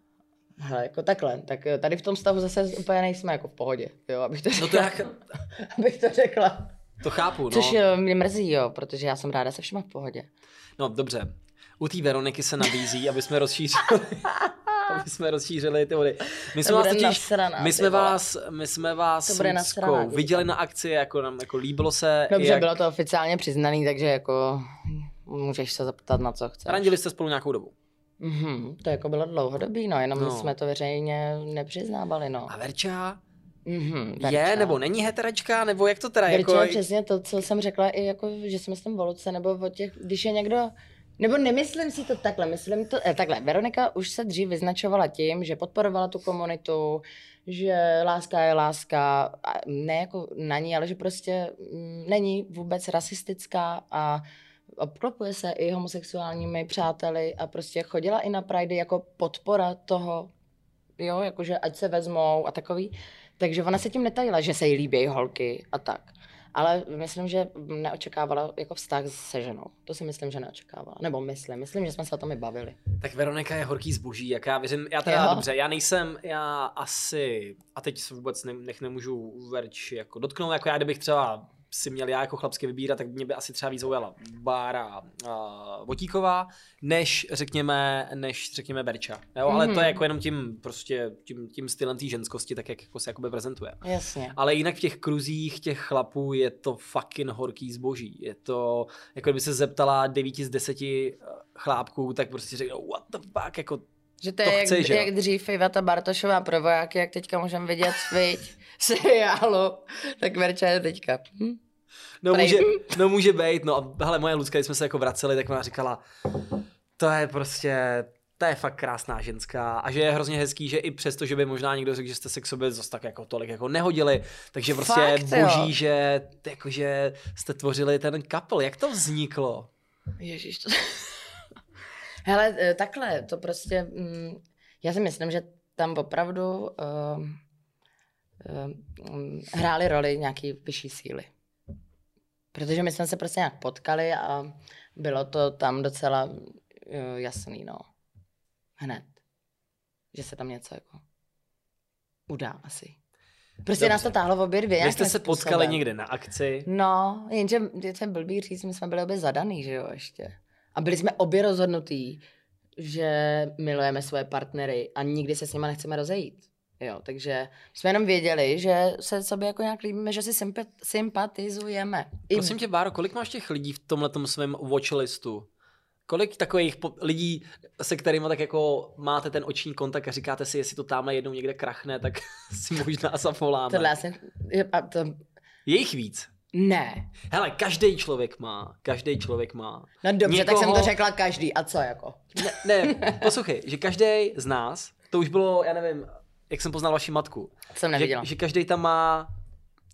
S2: Hele, jako takhle, tak eh, tady v tom stavu zase úplně nejsme jako v pohodě, jo, abych to řekla.
S1: No to jak, *laughs*
S2: abych to řekla.
S1: to chápu, no.
S2: Což eh, mě mrzí, jo, protože já jsem ráda se všema v pohodě.
S1: No dobře. U té Veroniky se nabízí, aby jsme rozšířili, *laughs* aby jsme rozšířili ty vody. My jsme
S2: To
S1: vás totiž,
S2: nasraná,
S1: my jsme vás, my jsme vás
S2: To bude
S1: s
S2: nasraná, děti.
S1: viděli na akci, jako nám jako líbilo se.
S2: Dobře,
S1: jak...
S2: bylo to oficiálně přiznaný, takže jako můžeš se zeptat na co chceš.
S1: Randili jste spolu nějakou dobu.
S2: Mhm, to jako bylo dlouhodobý, no, jenom
S1: No.
S2: jsme to veřejně nepřiznávali, no.
S1: A Verča
S2: Mhm,
S1: je
S2: Verča.
S1: nebo není heteračka, nebo jak to teda
S2: Verča
S1: jako...
S2: je přesně to, co jsem řekla, i jako, že si myslím o Luce, nebo o těch, když je někdo, nebo nemyslím si to takhle, myslím to, eh, takhle, Veronika už se dřív vyznačovala tím, že podporovala tu komunitu, že láska je láska, a ne jako na ní, ale že prostě mm, není vůbec rasistická a obklopuje se i homosexuálními přáteli a prostě chodila i na Pride jako podpora toho, jo, jakože ať se vezmou a takový. Takže ona se tím netajila, že se jí líbí holky a tak. Ale myslím, že neočekávala jako vztah se ženou. To si myslím, že neočekávala. Nebo myslím, myslím, že jsme se o tom i bavili.
S1: Tak Veronika je horký zboží, jak já věřím, já teda
S2: Jo.
S1: dobře, já nejsem, já asi, a teď se vůbec ne, nech nemůžu Verč jako dotknout, jako já kdybych třeba si měl já jako chlapsky vybírat, tak mě by asi třeba víc zaujala Bára uh, Votíková, než řekněme, než řekněme Berča. Jo, ale to je
S2: Mhm.
S1: jako jenom tím prostě, tím, tím stylem té ženskosti, tak jak jako se jakoby prezentuje.
S2: Jasně.
S1: Ale jinak v těch kruzích těch chlapů je to fucking horký zboží. Je to, jako kdyby se zeptala 9 z 10 chlápků, tak prostě řeknou, what the fuck, jako
S2: Že to,
S1: To
S2: je
S1: chce,
S2: jak,
S1: že
S2: jak dřív Iveta Bartošová pro vojáky, jak teďka můžeme vidět viď, *laughs* seriálu, tak Verča je teďka. Hm?
S1: No
S2: Prej.
S1: může, *laughs* no může být, no a hele, moje Lucka, když jsme se jako vraceli, tak ona říkala, to je prostě, to je fakt krásná ženská a že je hrozně hezký, že i přesto, že by možná někdo řekl, že jste se k sobě zase tak jako tolik jako nehodili, takže prostě
S2: Fakt,
S1: boží,
S2: jo.
S1: že jakože jste tvořili ten couple, jak to vzniklo?
S2: Ježíš, to... *laughs* Hele, eh, takhle, to prostě, mm, já si myslím, že tam opravdu uh, hrály roli nějaký vyšší síly. Protože my jsme se prostě nějak potkali a bylo to tam docela uh, jasný, no. Hned. Že se tam něco jako udá asi. Prostě
S1: Dobře.
S2: nás to táhlo v obě dvě.
S1: Vy jste se potkali
S2: způsobem.
S1: někde na akci,
S2: No, jenže je to blbý říct, my jsme byli obě zadaný, že jo, ještě. A byli jsme obě rozhodnutí, že milujeme svoje partnery a nikdy se s nimi nechceme rozejít. Jo, takže jsme jenom věděli, že se sobě jako nějak líbíme, že si sympa- sympatizujeme. I
S1: Prosím tě, Báro, kolik máš těch lidí v tomhle svém watchlistu? Kolik takových lidí, se kterými tak jako máte ten oční kontakt a říkáte si, jestli to tamhle jednou někde krachne, tak *laughs* si možná zavoláme.
S2: tohle asi, to,
S1: Je jich víc.
S2: ne.
S1: Hele, každý člověk má, každý člověk má.
S2: No dobře, tak jsem
S1: Někoho-
S2: to řekla každý. A co jako?
S1: Ne, ne poslouchej, že každý z nás, to už bylo, já nevím, jak jsem poznal vaši matku,
S2: Jsem
S1: že,
S2: neviděla.
S1: že každý tam má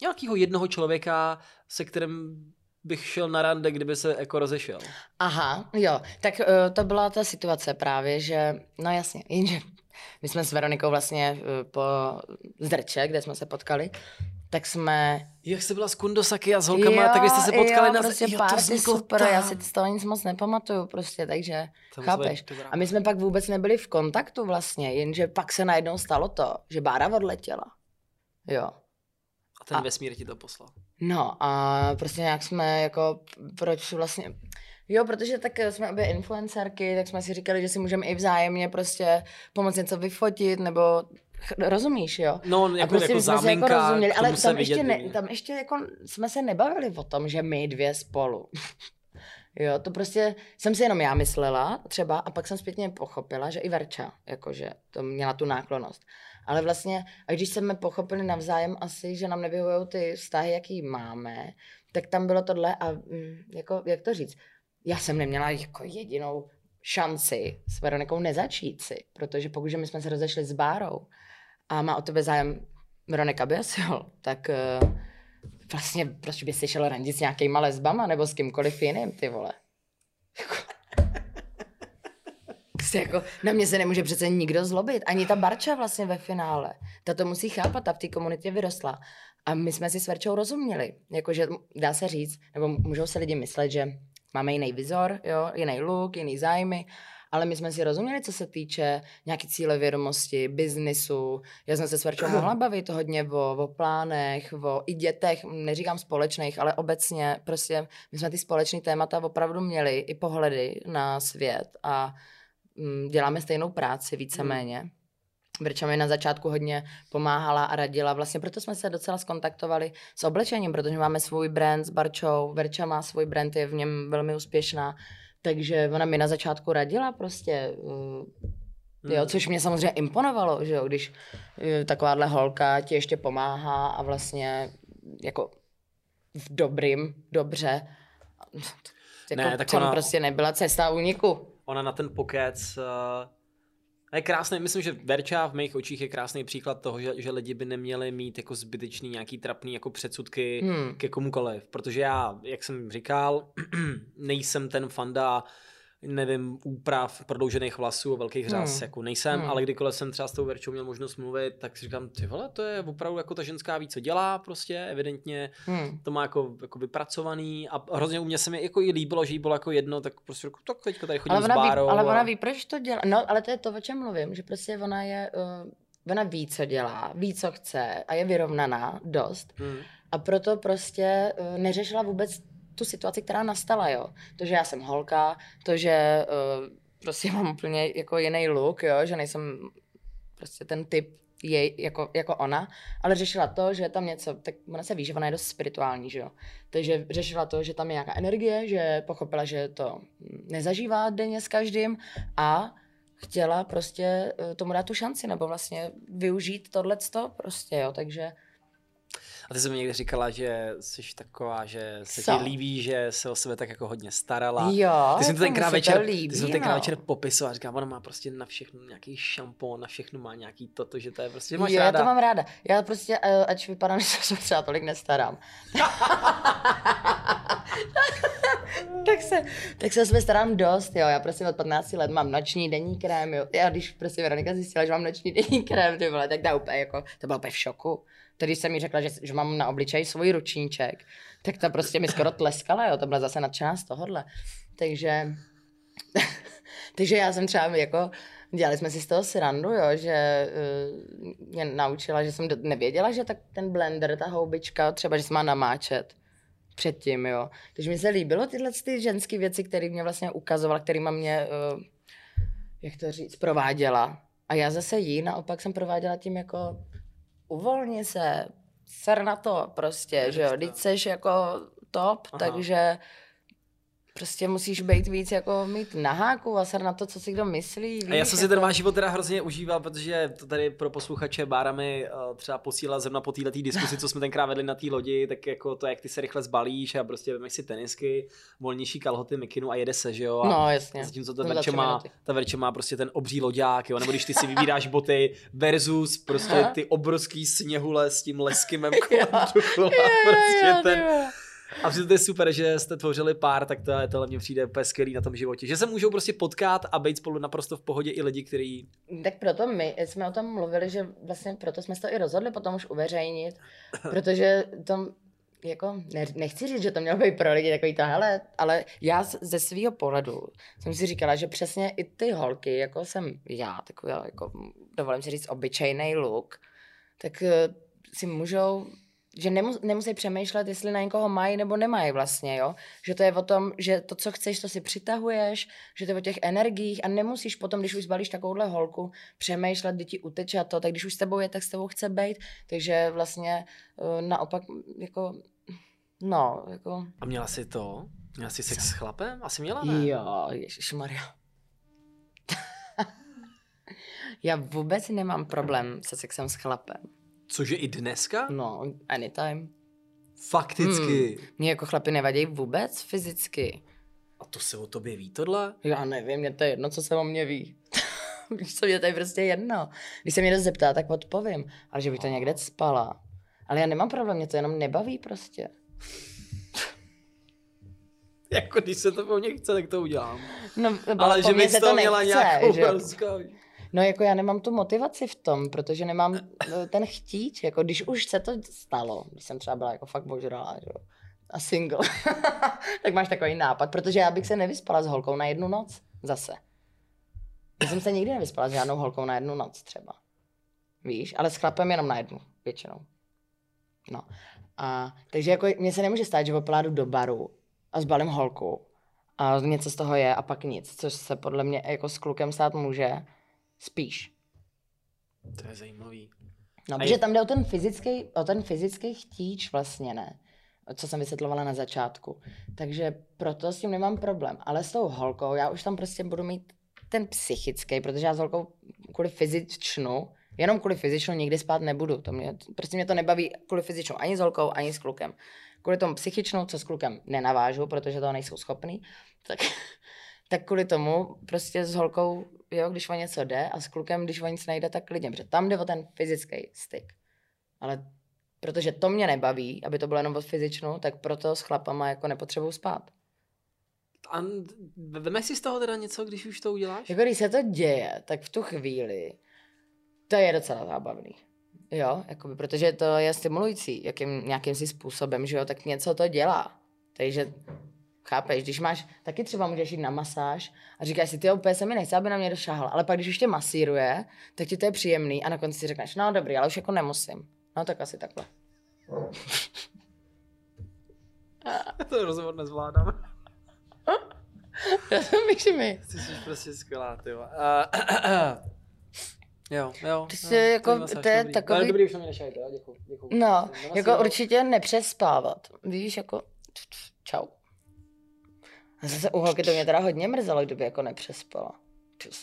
S1: nějakého jednoho člověka, se kterým bych šel na rande, kdyby se jako rozešel.
S2: Aha, jo, tak uh, to byla ta situace právě, že, no jasně, jenže my jsme s Veronikou vlastně uh, po Zdrče, kde jsme se potkali, tak jsme...
S1: Jak jste byla s Kundosaky a s holkama, tak vy jste se potkali
S2: jo,
S1: na...
S2: prostě
S1: jo,
S2: party
S1: vzniklo
S2: super,
S1: tam.
S2: já si z toho nic moc nepamatuju prostě, takže
S1: To
S2: chápeš. A my jsme pak vůbec nebyli v kontaktu vlastně, jenže pak se najednou stalo to, že Bára odletěla. Jo.
S1: A ten
S2: a-
S1: vesmír ti to poslal.
S2: No a prostě nějak jsme jako, proč vlastně, jo, protože tak jsme obě influencerky, tak jsme si říkali, že si můžeme i vzájemně prostě pomoct něco vyfotit, nebo rozumíš, jo?
S1: No,
S2: a
S1: jako,
S2: prostě
S1: jako záminka,
S2: jako rozuměli, ale tam ještě, ne, tam ještě jako jsme se nebavili o tom, že my dvě spolu. *laughs* jo, to prostě jsem si jenom já myslela třeba a pak jsem zpětně pochopila, že i Verča, jakože to měla tu náklonost. Ale vlastně, a když jsme pochopili navzájem asi, že nám nevyhovují ty vztahy, jaký máme, tak tam bylo tohle a mm, jako, jak to říct, já jsem neměla jako jedinou šanci s Veronikou nezačít si, protože pokud my jsme se rozešli s Bárou má o tebe zájem Veronika Biasil, tak uh, vlastně proč by si šel randit s nějakýma lesbama nebo s kýmkoliv jiným, ty vole. *laughs* Jako, na mě se nemůže přece nikdo zlobit. Ani ta Barča vlastně ve finále. Ta to musí chápat, ta v té komunitě vyrostla. A my jsme si s Verčou rozuměli. Jakože dá se říct, nebo můžou se lidi myslet, že máme jiný vizor, jo, jiný look, jiný zájmy, ale my jsme si rozuměli, co se týče nějaký cíle vědomosti, biznisu. Já jsem se s Verčou mohla *clears throat* bavit hodně o, o plánech, o i dětech, neříkám společných, ale obecně prostě my jsme ty společné témata opravdu měli, i pohledy na svět a mm, děláme stejnou práci víceméně. Hmm. Verča mi na začátku hodně pomáhala a radila. Vlastně proto jsme se docela skontaktovali s oblečením, protože máme svůj brand s Barčou. Verča má svůj brand, je v něm velmi úspěšná. Takže ona mi na začátku radila prostě, uh, jo, hmm. což mě samozřejmě imponovalo, že jo, když uh, takováhle holka ti ještě pomáhá a vlastně jako v dobrým, dobře. Jako ne, tak ona, prostě nebyla cesta úniku.
S1: Ona na ten pokec uh a je krásný, myslím, že Verča v mých očích je krásný příklad toho, že, že lidi by neměli mít jako zbytečný nějaký trapný jako předsudky hmm. ke komukoliv, protože já, jak jsem říkal, *clears throat* nejsem ten fanda nevím, úprav prodloužených vlasů a velkých řas, hmm. jako nejsem, hmm. ale kdykoliv jsem třeba s tou Verčou měl možnost mluvit, tak si říkám, ty vole, to je opravdu jako ta ženská ví, co dělá prostě, evidentně hmm. to má jako, jako vypracovaný a hrozně u mě se mi jako i líbilo, že jí bylo jako jedno, tak prostě jako, tak teďka tady chodím
S2: ale
S1: s Bárou.
S2: Ví, ale a... ona ví, proč to dělá, no ale to je to, o čem mluvím, že prostě ona je, uh, ona ví, co dělá, ví, co chce a je vyrovnaná dost. Hmm. A proto prostě uh, neřešila vůbec tu situaci, která nastala, jo. To, že já jsem holka, to, že uh, prostě *laughs* mám úplně jako jiný look, jo, že nejsem prostě ten typ jej, jako, jako ona, ale řešila to, že tam něco, tak ona se ví, že ona je dost spirituální, že jo. Takže řešila to, že tam je nějaká energie, že pochopila, že to nezažívá denně s každým a chtěla prostě eh, tomu dát tu šanci, nebo vlastně využít tohleto prostě, jo, takže
S1: a ty jsi mi někdy říkala, že jsi taková, že se Co? ti líbí, že se o sebe tak jako hodně starala.
S2: Jo,
S1: ty jsi
S2: to
S1: tenkrát
S2: večer, to líbí,
S1: ty jsi tenkrát no. večer popisoval, říká, ona má prostě na všechno nějaký šampon, na všechno má nějaký toto, že to je prostě máš
S2: jo,
S1: ráda.
S2: já to mám ráda. Já prostě, eh, ať vypadám, *laughs* že se třeba tolik nestarám. *laughs* tak se, tak se sebe starám dost, jo. Já prostě od 15 let mám noční denní krém, jo. Já když prostě Veronika zjistila, že mám noční denní krém, ty vole, tak to úplně jako, to bylo úplně v šoku. Tedy jsem mi řekla, že, že mám na obličeji svůj ručníček, tak ta prostě mi skoro tleskala, jo. To byla zase nadšená z tohohle. Takže, *laughs* takže já jsem třeba jako, dělali jsme si z toho srandu, jo, že uh, mě naučila, že jsem nevěděla, že tak ten blender, ta houbička, třeba, že se má namáčet předtím, jo. Takže mi se líbilo tyhle ty ženské věci, které mě vlastně ukazovala, kterýma mě, uh, jak to říct, prováděla. A já zase jí naopak jsem prováděla tím jako uvolni se, ser na to prostě, že jo, teď seš jako top, Aha. takže prostě musíš být víc jako mít na háku a ser na to, co si kdo myslí. Víš,
S1: a já jsem
S2: si
S1: jako... ten váš život teda hrozně užíval, protože to tady pro posluchače Bárami uh, třeba posílá zrovna po této diskusi, co jsme tenkrát vedli na té lodi, tak jako to, jak ty se rychle zbalíš a prostě vemeš si tenisky, volnější kalhoty, mikinu a jede se, že jo. A
S2: no jasně.
S1: Zatímco ta verče, má, ta verče má prostě ten obří loďák, jo, nebo když ty si vybíráš boty versus prostě ty obrovský sněhule s tím leskymem *laughs* kolem prostě ten, a že to je super, že jste tvořili pár, tak to, to hlavně přijde úplně skvělý na tom životě. Že se můžou prostě potkat a být spolu naprosto v pohodě i lidi, kteří.
S2: Tak proto my jsme o tom mluvili, že vlastně proto jsme se to i rozhodli potom už uveřejnit, *laughs* protože to jako, ne, nechci říct, že to mělo být pro lidi takový to, hele, ale já ze svého pohledu jsem si říkala, že přesně i ty holky, jako jsem já, takový, jako, dovolím si říct, obyčejný look, tak eh, si můžou že nemus, nemusí přemýšlet, jestli na někoho mají nebo nemají vlastně, jo. Že to je o tom, že to, co chceš, to si přitahuješ, že to je o těch energiích a nemusíš potom, když už zbalíš takovouhle holku, přemýšlet, kdy ti uteče a to, tak když už s tebou je, tak s tebou chce být, takže vlastně uh, naopak jako, no, jako...
S1: A měla jsi to? Měla jsi sex s chlapem? Asi měla, ne?
S2: Jo, ježišmarja. *laughs* Já vůbec nemám problém se sexem s chlapem.
S1: Cože i dneska?
S2: No, anytime.
S1: Fakticky.
S2: Hmm. Mě jako chlapi nevadí vůbec fyzicky.
S1: A to se o tobě ví tohle?
S2: Já nevím, mě to je jedno, co se o mě ví. *laughs* Víš co, mě to je prostě jedno. Když se mě to zeptá, tak odpovím. Ale že by to někde spala. Ale já nemám problém, mě to jenom nebaví prostě. *laughs*
S1: jako když se to po mně chce, tak to udělám.
S2: No,
S1: ale že bys to, to měla nějakou že?
S2: No jako já nemám tu motivaci v tom, protože nemám eh, ten chtíč, jako když už se to stalo, když jsem třeba byla jako fakt božrala, že jo, a single, *laughs* tak máš takový nápad, protože já bych se nevyspala s holkou na jednu noc zase. Já jsem se nikdy nevyspala s žádnou holkou na jednu noc třeba. Víš, ale s chlapem jenom na jednu, většinou. No. A, takže jako mně se nemůže stát, že opládu do baru a zbalím holku a něco z toho je a pak nic, což se podle mě jako s klukem stát může, spíš.
S1: To je zajímavý.
S2: No,
S1: A
S2: protože
S1: je-
S2: tam jde o ten fyzický, o ten fyzický chtíč vlastně, ne? Co jsem vysvětlovala na začátku. Takže proto s tím nemám problém. Ale s tou holkou, já už tam prostě budu mít ten psychický, protože já s holkou kvůli fyzičnu, jenom kvůli fyzičnu nikdy spát nebudu. To mě, prostě mě to nebaví kvůli fyzičnu ani s holkou, ani s klukem. Kvůli tomu psychičnu, co s klukem nenavážu, protože toho nejsou schopný, tak, tak kvůli tomu prostě s holkou, jo, když o něco jde a s klukem, když o nic nejde, tak klidně, protože tam jde o ten fyzický styk. Ale protože to mě nebaví, aby to bylo jenom od fyzičnu, tak proto s chlapama jako nepotřebuju spát.
S1: A vemeš si z toho teda něco, když už to uděláš?
S2: Jako když se to děje, tak v tu chvíli to je docela zábavný. Jo, jakoby, protože to je stimulující jakým, nějakým si způsobem, že jo, tak něco to dělá. Takže chápeš, když máš, taky třeba můžeš jít na masáž a říkáš si, ty úplně se mi nechce, aby na mě došáhl, ale pak když už tě masíruje, tak ti to je příjemný a na konci si řekneš, no dobrý, ale už jako nemusím. No tak asi takhle. *laughs*
S1: to rozhovor nezvládám. *laughs*
S2: Rozumíš mi?
S1: Ty jsi prostě skvělá, ty. Uh, *clears throat* jo, jo.
S2: Ty
S1: jo,
S2: jsi jako-
S1: masáž,
S2: to je
S1: dobrý.
S2: takový-
S1: Ale dobrý, už na mě nešajte, jo, děkuju, děkuju.
S2: No,
S1: Jsem
S2: jako určitě nepřespávat. Víš, jako čau. A zase u holky to mě teda hodně mrzelo, kdyby jako nepřespala.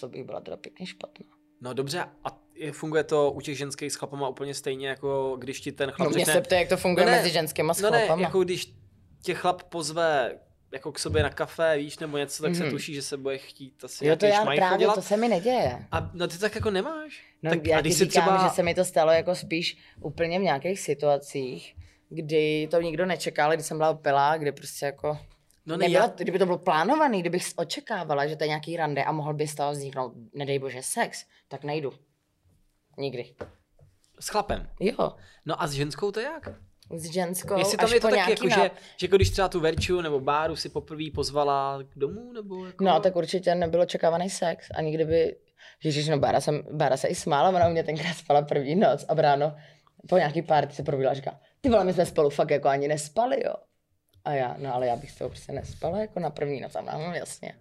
S2: To bych byla teda pěkně špatná.
S1: No dobře, a je- funguje to u těch ženských s chlapama úplně stejně, jako když ti ten chlap
S2: No mě
S1: řekne...
S2: se ptá, jak to funguje
S1: No ne,
S2: mezi ženskýma s
S1: No ne, jako když tě chlap pozve jako k sobě na kafe, víš, nebo něco, tak se
S2: Mhm.
S1: tuší, že se bude chtít asi
S2: Jo, to já právě,
S1: dělat.
S2: to se mi neděje.
S1: A no ty tak jako nemáš.
S2: No,
S1: tak,
S2: já
S1: a
S2: ti
S1: když si
S2: říkám,
S1: třeba...
S2: že se mi to stalo jako spíš úplně v nějakých situacích, kdy to nikdo nečekal, kdy jsem byla opilá, kdy prostě jako...
S1: No ne,
S2: nebyla,
S1: já,
S2: Kdyby to bylo plánovaný, kdybych očekávala, že to je nějaký rande a mohl by z toho vzniknout, nedej bože, sex, tak nejdu. Nikdy.
S1: s chlapem.
S2: Jo,
S1: No a s ženskou to jak?
S2: s ženskou,
S1: Jestli tam
S2: až
S1: je to
S2: po
S1: tak,
S2: nějaký
S1: jako,
S2: náp-
S1: že, že jako když třeba tu Verču nebo Báru si poprvé pozvala k domů, nebo jako...
S2: No, tak určitě nebyl očekávaný sex. Ani kdyby... Ježíš, no Bára, jsem, Bára se i smála, ona u mě tenkrát spala první noc a ráno po nějaký party se probudila a říká, ty vole, my jsme spolu fakt jako ani nespali, jo. A já, no ale já bych toho prostě nespala jako na první noc. A no jasně.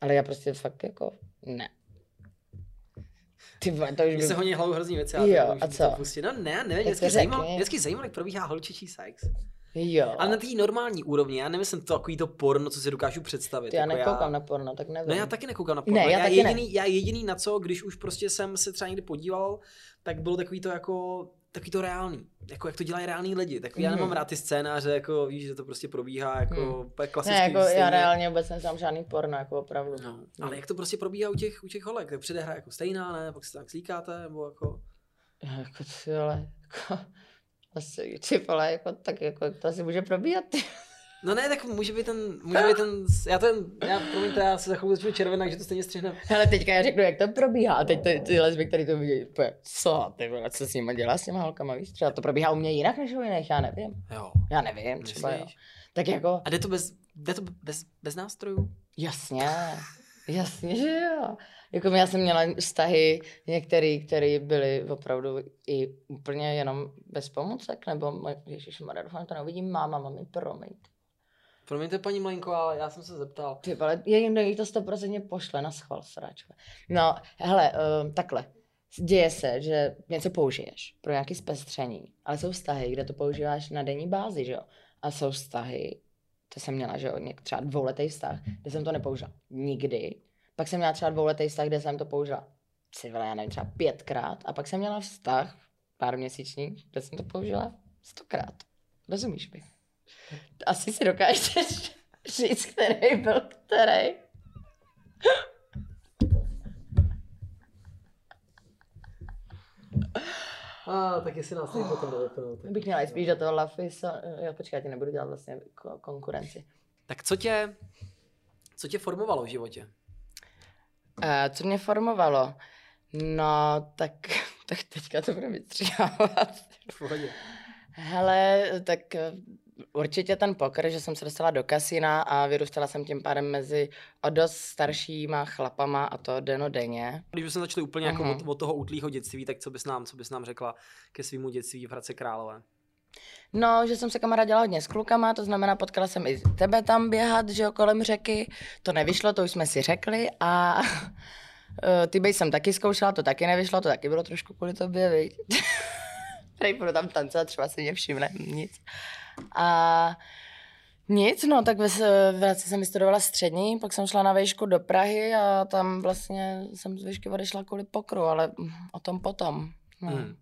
S2: Ale já prostě fakt jako, ne. Ty vole, to už
S1: Mně
S2: by...
S1: se honí hlavou hrozný věci.
S2: Jo,
S1: já to
S2: a co?
S1: to Pustit. No ne, nevím,
S2: Tak
S1: vždycky
S2: to
S1: zajímalo, vždycky zajímalo, jak probíhá holčičí sex.
S2: Jo.
S1: Ale na té normální úrovni, já nemyslím to takový to porno, co si dokážu představit.
S2: Ty já
S1: jako
S2: nekoukám na porno, tak nevím.
S1: No já taky nekoukám na porno.
S2: Ne, já
S1: já,
S2: taky
S1: jediný, já jediný na co, když už prostě jsem se třeba někdy podíval, tak bylo takový to jako takový to reálný. Jako jak to dělají reální lidi. Tak já
S2: Mhm.
S1: nemám rád ty scénáře, jako víš, že to prostě probíhá jako úplně klasický.
S2: Ne, jako já
S1: stejně.
S2: reálně vůbec neznám žádný porno, jako opravdu.
S1: No, ale jak to prostě probíhá u těch, u těch holek? Tak přijde hra jako stejná, ne? Pak se tak slíkáte, nebo jako...
S2: Jako ty ale, jako, *laughs* asi, ty vole, jako, tak jako, to asi může probíhat, ty.
S1: No ne, tak může být ten, může být ten, já ten, já, promiňte, já se za chvíli začnu červenak, že to stejně střihne.
S2: Hele, teďka já řeknu, jak to probíhá, a teď ty, ty lesby, který to vidí, co, ty vole, co s nimi dělá s těma holkama, víš, třeba to probíhá u mě jinak než u jiných, já nevím,
S1: Jo.
S2: já nevím, třeba jo. Tak jako,
S1: A jde to bez, jde to bez, bez nástrojů?
S2: jasně, jasně, že jo. Jako já jsem měla vztahy některý, které byly opravdu i úplně jenom bez pomůcek, nebo, ježiš, doufám, to neuvidím, máma, mami, promiň.
S1: Promiňte, paní Mlenko, ale já jsem se zeptal.
S2: Ty vole, je jim jí to stoprocentně pošle na schval, sráčové. No, hele, uh, takhle. Děje se, že něco použiješ pro nějaké zpestření, ale jsou vztahy, kde to používáš na denní bázi, že jo? A jsou vztahy, to jsem měla, že jo, třeba dvouletý vztah, kde jsem to nepoužila nikdy. Pak jsem měla třeba dvouletý vztah, kde jsem to použila, si vole, já nevím, třeba pětkrát. A pak jsem měla vztah, pár měsíční, kde jsem to použila stokrát. Rozumíš mi? Asi si dokážeš říct, který byl který.
S1: A, tak jestli nás tady potom. Tak.
S2: Bych měla jít spíš do toho Lafisa. Jo, počkej, já ti nebudu dělat vlastně ko- konkurenci.
S1: tak co tě, co tě formovalo v životě?
S2: A co mě formovalo? No, tak, *laughs* tak teďka to budeme vystříhávat.
S1: V pohodě.
S2: Hele, tak eh, určitě ten poker, že jsem se dostala do kasína a vyrůstala jsem tím pádem mezi o dost staršíma chlapama a to denodenně.
S1: Když jsme začali úplně uh-huh. jako od, od toho útlýho dětství, tak co bys nám, co bys nám řekla ke svýmu dětství v Hradce Králové?
S2: No, že jsem se kamarádila hodně s klukama, to znamená, potkala jsem i tebe tam běhat, že jo, kolem řeky. To nevyšlo, to už jsme si řekli a *laughs* ty bej jsem taky zkoušela, to taky nevyšlo, to taky bylo trošku kvůli tobě, viď? *laughs* Tady budu tam tancovat, třeba si mě všimne, nic. A nic, no, tak v Hradci jsem vystudovala střední, pak jsem šla na výšku do Prahy a tam vlastně jsem z výšky odešla kvůli pokru, ale o tom potom. No. Hmm.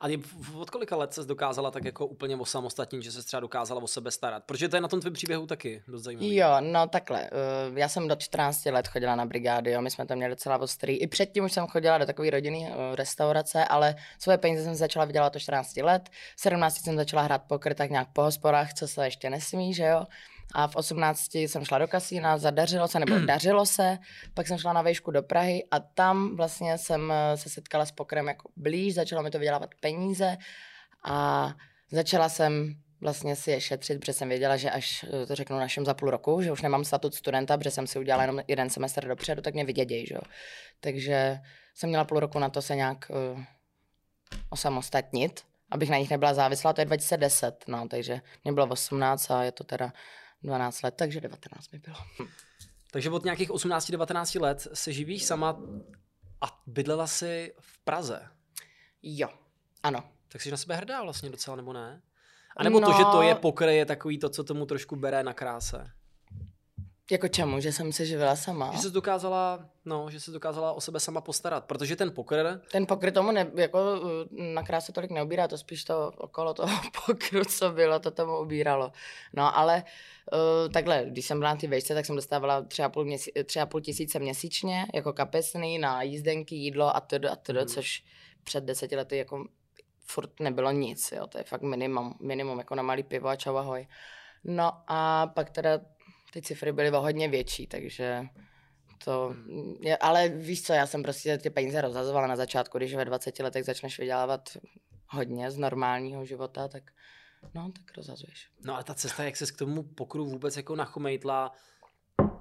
S1: A od kolika let se dokázala tak jako úplně osamostatnit, že se třeba dokázala o sebe starat? Protože to je na tom tvém příběhu taky dost zajímavé.
S2: Jo, no takhle. Uh, já jsem do 14 let chodila na brigády, jo. my jsme tam měli docela ostrý. I předtím už jsem chodila do takové rodinné uh, restaurace, ale svoje peníze jsem začala vydělat do 14 let. V 17 jsem začala hrát poker tak nějak po hospodách, co se ještě nesmí, že jo. A v 18 jsem šla do kasína, zadařilo se, nebo dařilo se, pak jsem šla na vejšku do Prahy a tam vlastně jsem eh, se setkala s pokrem jako blíž, začalo mi to vydělávat peníze a začala jsem vlastně si je šetřit, protože jsem věděla, že až eh, to řeknu našem za půl roku, že už nemám statut studenta, protože jsem si udělala jenom jeden semestr dopředu, tak mě vyděděj, že jo. Takže jsem měla půl roku na to se nějak uh, osamostatnit, abych na nich nebyla závislá, to je 2010, no, takže mě bylo 18 a je to teda 12 let, takže 19 mi bylo.
S1: Takže od nějakých 18-19 let se živíš sama a bydlela si v Praze.
S2: Jo, ano.
S1: Tak jsi na sebe hrdá vlastně docela, nebo ne? A nebo no, to, že to je pokr, je takový to, co tomu trošku bere na kráse?
S2: Jako čemu? Že jsem se živila sama?
S1: Že se dokázala, no, že se dokázala o sebe sama postarat, protože ten poker...
S2: Ten poker tomu ne, jako na kráse tolik neubírá, to spíš to okolo toho *laughs* pokru, co bylo, to tomu ubíralo. No ale uh, takhle, když jsem byla na ty vejce, tak jsem dostávala tři a půl, měsí, tři a půl tisíce měsíčně, jako kapesný na jízdenky, jídlo a to a to, mm. což před deseti lety jako furt nebylo nic, jo, to je fakt minimum, minimum jako na malý pivo a čau ahoj. No a pak teda ty cifry byly o hodně větší, takže to, je, ale víš co, já jsem prostě ty peníze rozhazovala na začátku, když ve 20 letech začneš vydělávat hodně z normálního života, tak no, tak rozhazuješ.
S1: No a ta cesta, jak se k tomu pokru vůbec jako nachomejtla,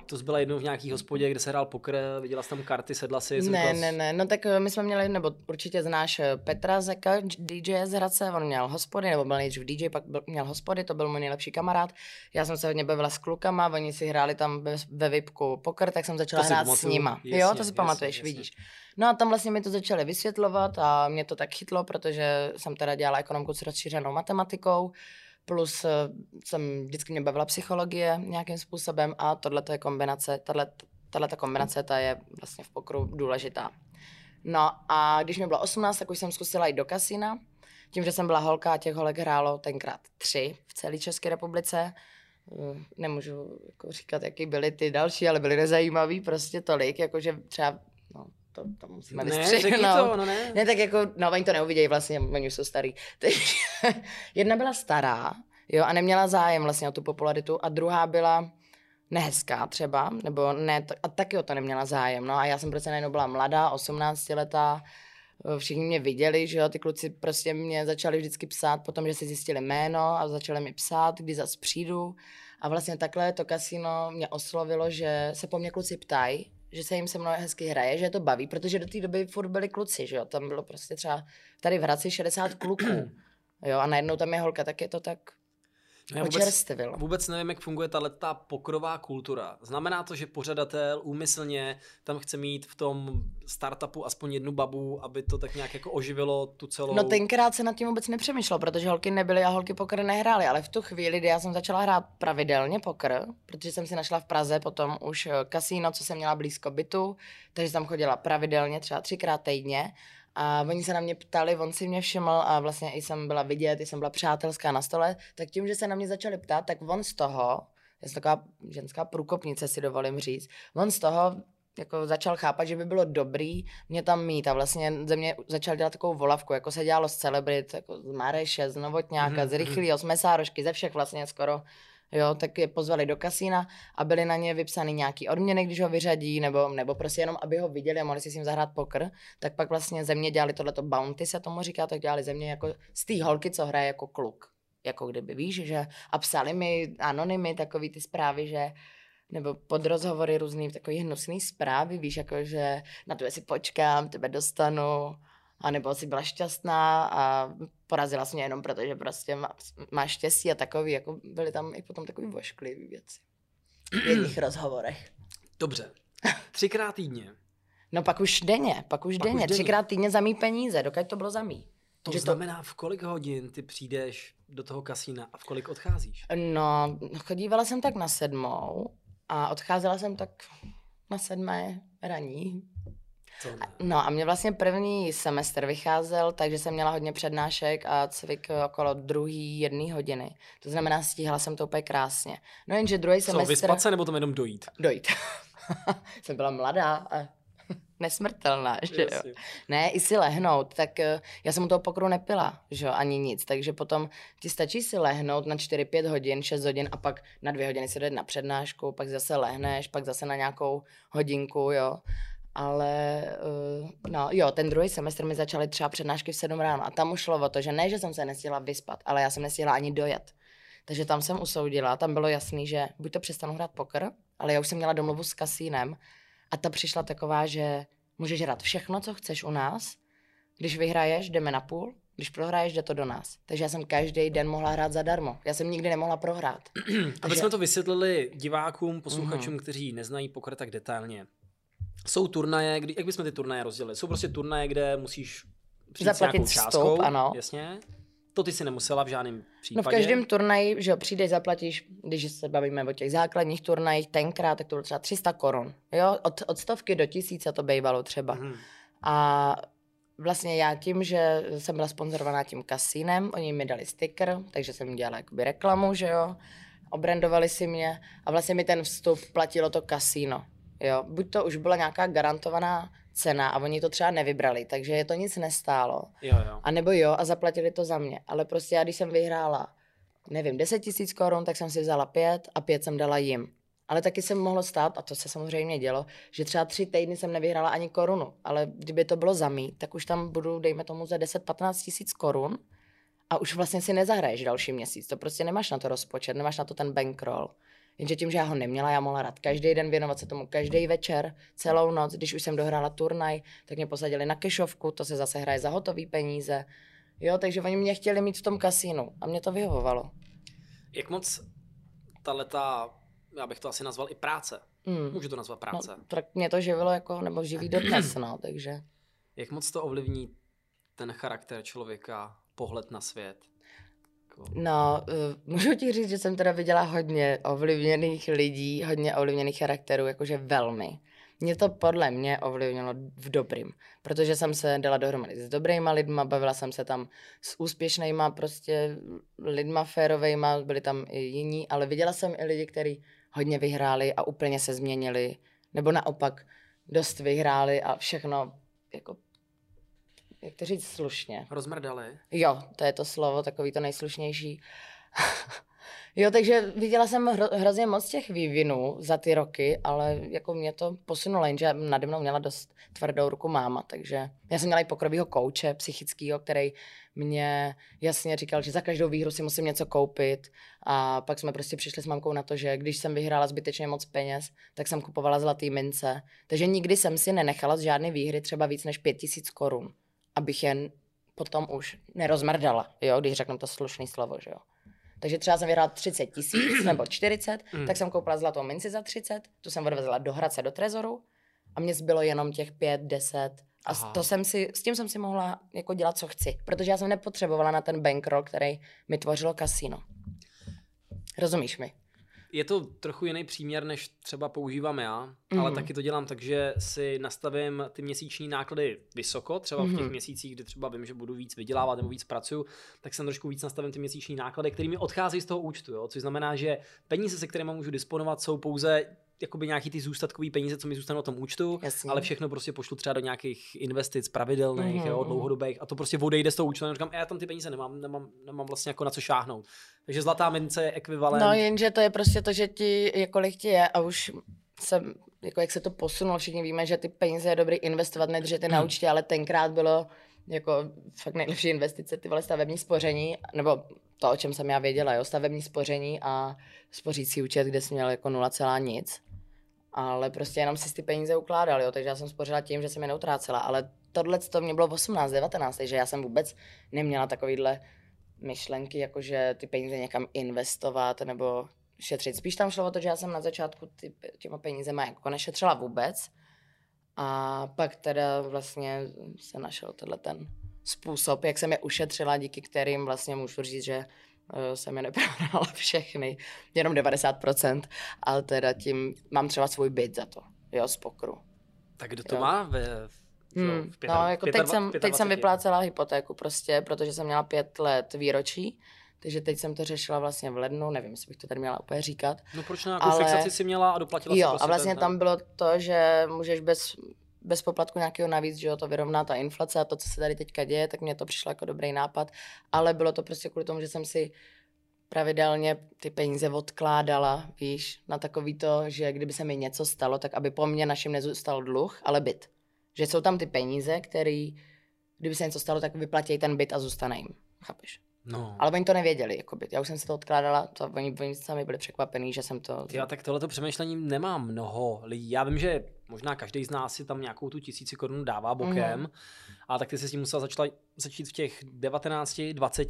S1: to byla jednou v nějaký hospodě, kde se hrál poker, viděla jsi tam karty, sedla si.
S2: Ne, ne, ne, no tak eh, my jsme měli, nebo určitě znáš eh, Petra Zeka, DJ z Hradce, on měl hospody, nebo byl nejdřív DJ, pak byl, měl hospody, to byl můj nejlepší kamarád. Já jsem se hodně bavila s klukama, oni si hráli tam ve, ve VIPku poker, tak jsem začala hrát s nima. Jasně, jo, to si pamatuješ, jasně. vidíš. No a tam vlastně mi to začali vysvětlovat a mě to tak chytlo, protože jsem teda dělala ekonomku s rozšířenou matematikou plus eh, jsem vždycky mě bavila psychologie nějakým způsobem a tohle je kombinace, tahle ta kombinace ta je vlastně v pokru důležitá. No a když mi bylo 18, tak už jsem zkusila jít do kasína. Tím, že jsem byla holka a těch holek hrálo tenkrát tři v celé České republice. Eh, nemůžu jako říkat, jaký byly ty další, ale byly nezajímavý prostě tolik, jakože třeba no, to, to musíme
S1: ne, vystřihnout. To, no ne.
S2: ne. tak jako, no oni to neuvidějí vlastně, oni už jsou starý. *laughs* jedna byla stará, jo, a neměla zájem vlastně o tu popularitu a druhá byla nehezká třeba, nebo ne, a taky o to neměla zájem, no a já jsem prostě najednou byla mladá, 18 letá, všichni mě viděli, že jo, ty kluci prostě mě začali vždycky psát, potom, že si zjistili jméno a začali mi psát, kdy zase přijdu. A vlastně takhle to kasino mě oslovilo, že se po mně kluci ptají, že se jim se mnou hezky hraje, že je to baví, protože do té doby furt byli kluci, že jo, tam bylo prostě třeba tady v Hradci 60 kluků, jo, a najednou tam je holka, tak je to tak já vůbec,
S1: vůbec nevím, jak funguje ta letá pokrová kultura. Znamená to, že pořadatel úmyslně tam chce mít v tom startupu aspoň jednu babu, aby to tak nějak jako oživilo tu celou...
S2: No tenkrát se nad tím vůbec nepřemýšlelo, protože holky nebyly a holky pokr nehrály, ale v tu chvíli, kdy já jsem začala hrát pravidelně pokr, protože jsem si našla v Praze potom už eh, kasíno, co jsem měla blízko bytu, takže jsem chodila pravidelně, třeba třikrát týdně a oni se na mě ptali, on si mě všiml a vlastně i jsem byla vidět, i jsem byla přátelská na stole, tak tím, že se na mě začali ptát, tak on z toho, je taková ženská průkopnice, si dovolím říct, on z toho jako začal chápat, že by bylo dobrý mě tam mít a vlastně ze mě začal dělat takovou volavku, jako se dělalo z celebrit, jako z Mareše, z Novotňáka, mm-hmm. z mhm. Rychlýho, z Mesárošky, ze všech vlastně skoro jo, tak je pozvali do kasína a byly na ně vypsány nějaký odměny, když ho vyřadí, nebo, nebo prostě jenom, aby ho viděli a mohli si s ním zahrát pokr, tak pak vlastně země dělali tohleto bounty, se tomu říká, tak dělali země jako z té holky, co hraje jako kluk. jako kdyby víš, že? A psali mi anonymy takový ty zprávy, že nebo pod rozhovory různý takový hnusný zprávy, víš, jako že na tebe si počkám, tebe dostanu, a nebo si byla šťastná a porazila jsi mě jenom proto, že prostě má, máš štěstí a takový, jako byly tam i potom takový vošklivý věci v jedných *clears throat* rozhovorech.
S1: Dobře. Třikrát týdně.
S2: No pak už denně, pak už
S1: Pak
S2: denně,
S1: už denně.
S2: třikrát týdně za mý peníze, dokud to bylo za mý.
S1: To
S2: Že to-
S1: znamená, v kolik hodin ty přijdeš do toho kasína a v kolik odcházíš?
S2: No, chodívala jsem tak na sedmou a odcházela jsem tak na sedmé raní.
S1: To.
S2: No a mě vlastně první semestr vycházel, takže jsem měla hodně přednášek a cvik okolo druhý jedné hodiny. To znamená, stíhala jsem to úplně krásně. No jenže druhý
S1: Co,
S2: semestr...
S1: vyspat se nebo tam jenom dojít?
S2: Dojít. *laughs* jsem byla mladá a *laughs* nesmrtelná, že jo. Ne, i si lehnout, tak eh, já jsem u toho pokru nepila, že jo, ani nic, takže potom ti stačí si lehnout na 4-5 hodin, 6 hodin a pak na dvě hodiny si jde na přednášku, pak zase lehneš, pak zase na nějakou hodinku, jo. Ale, uh, no jo, ten druhý semestr mi začaly třeba přednášky v 7 ráno a tam už šlo o to, že ne, že jsem se nestihla vyspat, ale já jsem nestihla ani dojet. Takže tam jsem usoudila, tam bylo jasný, že buď to přestanu hrát poker, ale já už jsem měla domluvu s kasínem a ta přišla taková, že můžeš hrát všechno, co chceš u nás, když vyhraješ, jdeme na půl, když prohraješ, jde to do nás. Takže já jsem každý den mohla hrát zadarmo. Já jsem nikdy nemohla prohrát.
S1: Aby
S2: Takže-
S1: jsme to vysvětlili divákům, posluchačům,
S2: Mhm.
S1: kteří neznají poker tak detailně. Jsou turnaje, kdy, jak bychom ty turnaje rozdělili? Jsou prostě turnaje, kde musíš přijít s
S2: Zaplatit
S1: nějakou
S2: vstup,
S1: částkou,
S2: ano.
S1: jasně. To ty si nemusela v žádném případě.
S2: No v každém turnaji, že jo, přijdeš, zaplatíš, když se bavíme o těch základních turnajích, tenkrát, tak to bylo třeba 300 korun. Jo, od, od stovky do tisíce to bývalo třeba.
S1: Mhm.
S2: A vlastně já tím, že jsem byla sponzorovaná tím kasínem, oni mi dali sticker, takže jsem dělala jakoby reklamu, že jo, obrandovali si mě a vlastně mi ten vstup platilo to kasíno. Jo, buď to už byla nějaká garantovaná cena a oni to třeba nevybrali, takže je to nic nestálo.
S1: Jo, jo.
S2: A nebo jo, a zaplatili to za mě. Ale prostě já, když jsem vyhrála, nevím, 10 tisíc korun, tak jsem si vzala pět a pět jsem dala jim. Ale taky se mohlo stát, a to se samozřejmě dělo, že třeba tři týdny jsem nevyhrála ani korunu. Ale kdyby to bylo za mý, tak už tam budu, dejme tomu, za 10-15 tisíc korun a už vlastně si nezahraješ další měsíc. To prostě nemáš na to rozpočet, nemáš na to ten bankroll. Jenže tím, že já ho neměla, já mohla hrát každý den, věnovat se tomu každý večer, celou noc. Když už jsem dohrála turnaj, tak mě posadili na kešovku, to se zase hraje za hotový peníze. Jo, takže oni mě chtěli mít v tom kasínu a mě to vyhovovalo.
S1: Jak moc ta leta, já bych to asi nazval i práce.
S2: Hmm.
S1: Můžu to nazvat
S2: No,
S1: práce.
S2: tak mě to živilo jako, nebo živí *clears throat* dodnes, no, takže.
S1: Jak moc to ovlivní ten charakter člověka, pohled na svět? Jako-
S2: No, uh, můžu ti říct, že jsem teda viděla hodně ovlivněných lidí, hodně ovlivněných charakterů, jakože velmi. Mě to podle mě ovlivnilo v dobrým, protože jsem se dala dohromady s dobrýma lidma, bavila jsem se tam s úspěšnýma prostě lidma férovejma, byli tam i jiní, ale viděla jsem i lidi, kteří hodně vyhráli a úplně se změnili, nebo naopak dost vyhráli a všechno jako, jak to říct slušně.
S1: Rozmrdali?
S2: Jo, to je to slovo, takový to nejslušnější. *laughs* jo, takže viděla jsem hro, hrozně moc těch vývinů za ty roky, ale jako mě to posunulo, jenže nade mnou měla dost tvrdou ruku máma, takže já jsem měla i pokrovýho kouče psychického, který mě jasně říkal, že za každou výhru si musím něco koupit a pak jsme prostě přišli s mamkou na to, že když jsem vyhrála zbytečně moc peněz, tak jsem kupovala zlatý mince, takže nikdy jsem si nenechala z žádné výhry třeba víc než pět tisíc korun, abych jen potom už nerozmrdala, jo, když řeknu to slušný slovo, že jo. Takže třeba jsem vyhrála 30 tisíc *clears throat* nebo 40,
S1: Mm.
S2: tak jsem koupila zlatou minci za 30, tu jsem odvezla do Hradce do Trezoru a mně zbylo jenom těch 5, 10 a
S1: Aha.
S2: to jsem si, s tím jsem si mohla jako dělat, co chci, protože já jsem nepotřebovala na ten bankroll, který mi tvořilo kasíno. Rozumíš mi?
S1: Je to trochu jiný příměr, než třeba používám já, mm-hmm. ale
S2: Mhm.
S1: taky to dělám tak, že si nastavím ty měsíční náklady vysoko, třeba v těch
S2: Mhm.
S1: měsících, kdy třeba vím, že budu víc vydělávat nebo víc pracuju, tak jsem trošku víc nastavím ty měsíční náklady, které mi odcházejí z toho účtu, jo? což znamená, že peníze, se kterými můžu disponovat, jsou pouze jakoby nějaký ty zůstatkový peníze, co mi zůstanou na tom účtu,
S2: Jasně.
S1: ale všechno prostě pošlu třeba do nějakých investic pravidelných,
S2: Mhm,
S1: jo, dlouhodobých a to prostě odejde z toho účtu. A říkám, já tam ty peníze nemám, nemám, nemám vlastně jako na co šáhnout. Takže zlatá mince je ekvivalent.
S2: No jenže to je prostě to, že ti, je, kolik ti je a už jsem, jako jak se to posunulo, všichni víme, že ty peníze je dobrý investovat, nedržet je na účtě, ale tenkrát bylo jako fakt nejlepší investice, ty vole stavební spoření, nebo to, o čem jsem já věděla, jo, stavební spoření a spořící účet, kde jsem měl jako nula celá nic. Ale prostě jenom si ty peníze ukládal, jo, takže já jsem spořila tím, že jsem je neutrácela, ale tohle to mě bylo 18, 19, takže já jsem vůbec neměla takovýhle myšlenky, jakože ty peníze někam investovat nebo šetřit. Spíš tam šlo o to, že já jsem na začátku ty, těma penízema jako nešetřila vůbec. A pak teda vlastně se našel tenhle ten způsob, jak jsem je ušetřila, díky kterým vlastně můžu říct, že jsem je neprohrala *laughs* všechny, jenom 90%, ale teda tím mám třeba svůj byt za to, jo, z pokru.
S1: Tak kdo to
S2: Jo.
S1: má ve,
S2: Hmm,
S1: v pěta-
S2: no, jako teď,
S1: pětadva-
S2: jsem, teď jsem
S1: 25?
S2: vyplácela hypotéku prostě, protože jsem měla pět let výročí, takže teď jsem to řešila vlastně v lednu, nevím, jestli bych to tady měla úplně říkat.
S1: No proč na nějakou
S2: Ale-
S1: fixaci si měla a doplatila si
S2: Jo,
S1: prostě
S2: a vlastně
S1: ten,
S2: tam bylo to, že můžeš bez, bez poplatku nějakého navíc, že jo, to vyrovná ta inflace a to, co se tady teďka děje, tak mně to přišlo jako dobrý nápad, ale bylo to prostě kvůli tomu, že jsem si pravidelně ty peníze odkládala, víš, na takový to, že kdyby se mi něco stalo, tak aby po mně našim nezůstal dluh, ale byt. Že jsou tam ty peníze, který, kdyby se něco stalo, tak vyplatí ten byt a zůstane jim. Chápeš?
S1: No.
S2: Ale oni to nevěděli, jako byt. Já už jsem si to odkládala, to oni, oni sami byli překvapení, že jsem to...
S1: Já tak tohleto přemýšlení nemám mnoho lidí. Já vím, že možná každý z nás si tam nějakou tu tisíci korun dává bokem,
S2: Mhm.
S1: a tak ty se s tím musela začala, začít v těch 19, 20.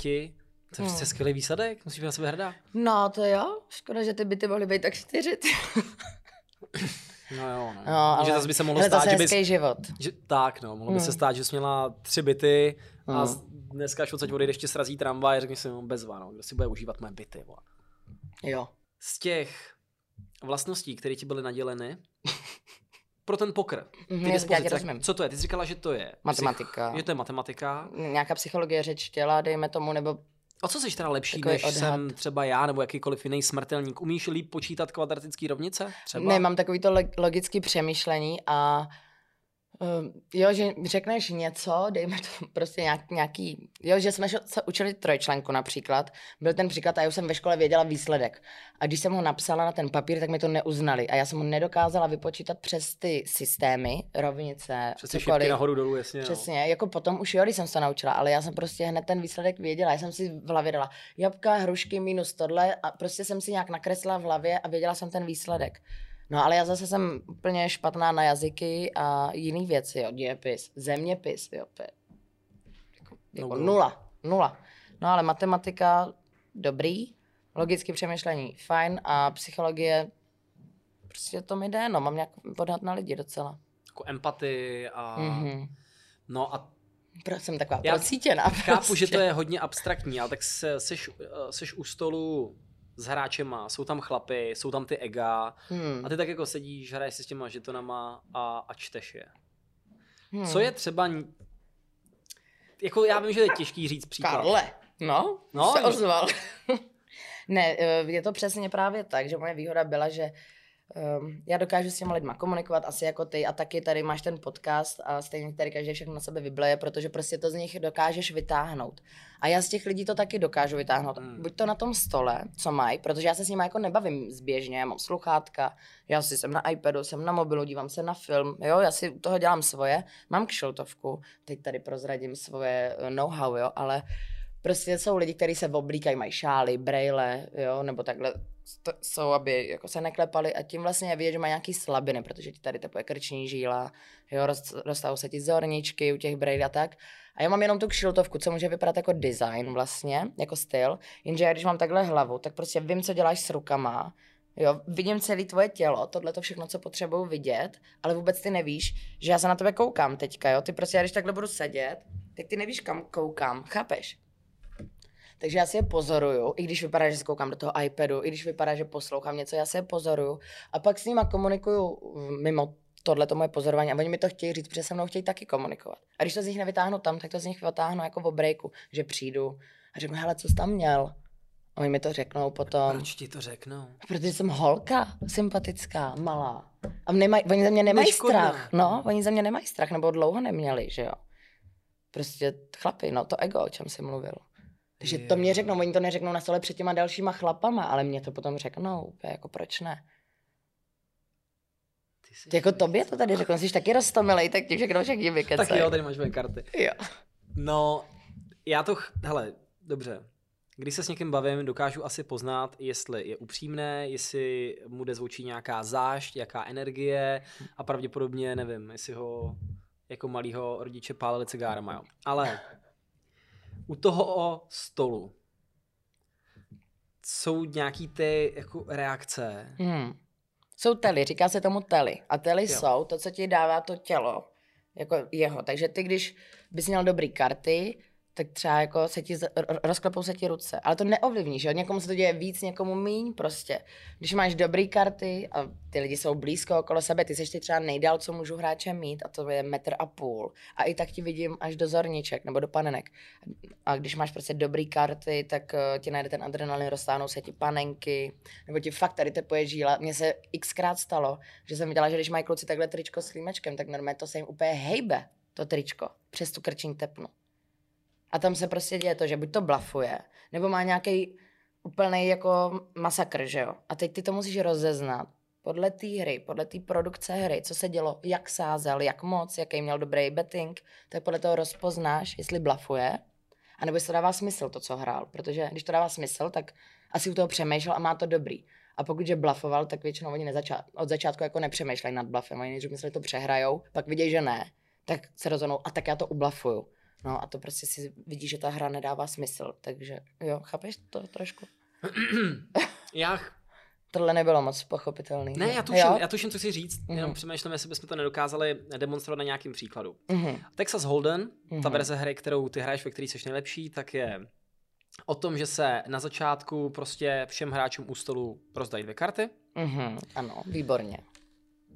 S1: To je
S2: Hmm.
S1: skvělý výsledek, musíš být na sebe hrdá.
S2: No, to jo. Škoda, že ty byty mohly být tak čtyři. ty. *laughs*
S1: No jo, no.
S2: No, ale...
S1: že zase by se mohlo stát, že bys,
S2: život.
S1: že, tak no, mohlo by se
S2: Hmm.
S1: stát, že jsi měla tři byty a
S2: Hmm.
S1: Dneska, až odsaď odejdeš, tě srazí tramvaj a řekneš si, no bezva, no, kdo si bude užívat moje byty, vole.
S2: Jo.
S1: Z těch vlastností, které ti byly naděleny, *laughs* pro ten pokr, ty
S2: Mhm, já tě
S1: dispozice,
S2: rozumím.
S1: co to je? Ty jsi říkala, že to je
S2: Matematika.
S1: Psych, že to je matematika.
S2: Nějaká psychologie řeč těla, dejme tomu, nebo
S1: O co jsi teda lepší,
S2: Takový
S1: než
S2: odhad.
S1: jsem třeba já nebo jakýkoliv jiný smrtelník? Umíš líp počítat kvadratické rovnice? Třeba?
S2: nemám takový to logické přemýšlení a jo, že řekneš něco, dejme to *laughs* prostě nějak, nějaký, jo, že jsme se učili trojčlenku například, byl ten příklad a já už jsem ve škole věděla výsledek. A když jsem ho napsala na ten papír, tak mi to neuznali a já jsem ho nedokázala vypočítat přes ty systémy, rovnice,
S1: Přesně
S2: cokoliv.
S1: šipky nahoru dolů, jasně.
S2: Přesně, jako potom už jo, když jsem se to naučila, ale já jsem prostě hned ten výsledek věděla. Já jsem si v hlavě dala jabka, hrušky minus tohle a prostě jsem si nějak nakreslila v hlavě a věděla jsem ten výsledek. No ale já zase jsem úplně špatná na jazyky a jiný věci, jo, dějepis, zeměpis, jo, je jako,
S1: No,
S2: jako
S1: bylo.
S2: nula, nula. No ale matematika, dobrý, logické přemýšlení, fajn a psychologie, prostě to mi jde, no, mám nějak odhad na lidi docela.
S1: Jako empatii a...
S2: Mhm.
S1: No a
S2: Proč jsem taková
S1: Já
S2: procítěná.
S1: chápu, že
S2: prostě.
S1: to je hodně abstraktní, ale tak se, seš, eh, seš u stolu s hráčema, jsou tam chlapy, jsou tam ty ega
S2: Hmm.
S1: a ty tak jako sedíš, hraješ si s těma žetonama a, a čteš je.
S2: Hmm.
S1: Co je třeba... Jako já vím, že je těžký říct příklad.
S2: Karle, no,
S1: No,
S2: se ozval. *laughs* ne, eh, je to přesně právě tak, že moje výhoda byla, že um, já dokážu s těma lidma komunikovat asi jako ty a taky tady máš ten podcast a stejně tady každý všechno na sebe vybleje, protože prostě to z nich dokážeš vytáhnout. A já z těch lidí to taky dokážu vytáhnout.
S1: Hmm.
S2: Buď to na tom stole, co mají, protože já se s nimi jako nebavím zběžně, já mám sluchátka, já si jsem na iPadu, jsem na mobilu, dívám se na film, jo, já si u toho dělám svoje, mám kšiltovku, teď tady prozradím svoje eh, know-how, jo, ale prostě jsou lidi, kteří se oblíkají, mají šály, brejle, jo, nebo takhle to jsou, aby jako se neklepali a tím vlastně je vidět, že mají nějaký slabiny, protože ti tady tepuje krční žíla, jo, roz, rozstavou se ti zorničky u těch brejl a tak. A já mám jenom tu kšiltovku, co může vypadat jako design vlastně, jako styl, jenže já když mám takhle hlavu, tak prostě vím, co děláš s rukama, Jo, vidím celé tvoje tělo, tohle to všechno, co potřebuju vidět, ale vůbec ty nevíš, že já se na tebe koukám teďka, jo. Ty prostě, já když takhle budu sedět, tak ty nevíš, kam koukám, chápeš? Takže já si je pozoruju, i když vypadá, že se koukám do toho iPadu, i když vypadá, že poslouchám něco, já si je pozoruju a pak s nima komunikuju mimo tohle to moje pozorování a oni mi to chtějí říct, protože se mnou chtějí taky komunikovat. A když to z nich nevytáhnu tam, tak to z nich vytáhnu jako v breaku, že přijdu a řeknu, hele, co jsi tam měl? A oni mi to řeknou potom.
S1: Proč ti to řeknou?
S2: Protože jsem holka, sympatická, malá. A nemaj, oni ze mě nemají
S1: Neškodná.
S2: strach. No, oni ze mě nemají strach, nebo dlouho neměli, že jo. Prostě chlapi, no to ego, o čem jsi mluvil. Takže to mě řeknou, oni to neřeknou na stole před těma dalšíma chlapama, ale mě to potom řeknou, úplně jako proč ne.
S1: Ty jsi
S2: jako tobě to tady řeknu, jsi taky roztomilej, tak ti všechno všichni vykecají.
S1: Tak jo, tady máš moje karty.
S2: jo.
S1: No, já to, ch- hele, dobře. když se s někým bavím, dokážu asi poznat, jestli je upřímné, jestli mu jde zvučí nějaká zášť, jaká energie a pravděpodobně, nevím, jestli ho jako malýho rodiče pálili cigárama, jo. Ale u toho stolu jsou nějaký ty jako reakce.
S2: Hmm. Jsou tely, říká se tomu tely. A tely
S1: Jo.
S2: jsou to, co ti dává to tělo, jako jeho. Takže ty, když bys měl dobrý karty, tak třeba jako se ti, rozklepou se ti ruce. Ale to neovlivní, že? Někomu se to děje víc, někomu míň prostě. Když máš dobrý karty a ty lidi jsou blízko okolo sebe, ty seš ty třeba nejdál, co můžu hráče mít a to je metr a půl. A i tak ti vidím až do zorniček nebo do panenek. A když máš prostě dobrý karty, tak uh, ti najde ten adrenalin, roztáhnou se ti panenky, nebo ti fakt tady tepuje žíla. Mně se xkrát stalo, že jsem viděla, že když mají kluci takhle tričko s chlímečkem, tak normálně to se jim úplně hejbe, to tričko, přes tu krční tepnu. A tam se prostě děje to, že buď to blafuje, nebo má nějaký úplný jako masakr, že jo. A teď ty to musíš rozeznat podle té hry, podle té produkce hry, co se dělo, jak sázel, jak moc, jaký měl dobrý betting, tak podle toho rozpoznáš, jestli blafuje, anebo jestli to dává smysl, to, co hrál. Protože když to dává smysl, tak asi u toho přemýšlel a má to dobrý. A pokud že blafoval, tak většinou oni nezača- od začátku jako nepřemýšlejí nad blafem. Oni nejdřív mysleli, že to přehrajou, pak vidějí, že ne, tak se rozhodnou, a tak já to ublafuju. No a to prostě si vidí, že ta hra nedává smysl. Takže jo, chápeš to trošku? *clears throat*
S1: Já,
S2: Tohle nebylo moc pochopitelný.
S1: ne, já tuším,
S2: Jo?
S1: já tuším, co chci říct,
S2: Mhm.
S1: jenom přemýšlím, jestli bychom to nedokázali demonstrovat na nějakým příkladu.
S2: Mhm.
S1: Texas Hold'em, ta
S2: Mhm.
S1: verze hry, kterou ty hraješ, ve které jsi nejlepší, tak je o tom, že se na začátku prostě všem hráčům u stolu rozdají dvě karty
S2: Mhm. Ano, výborně.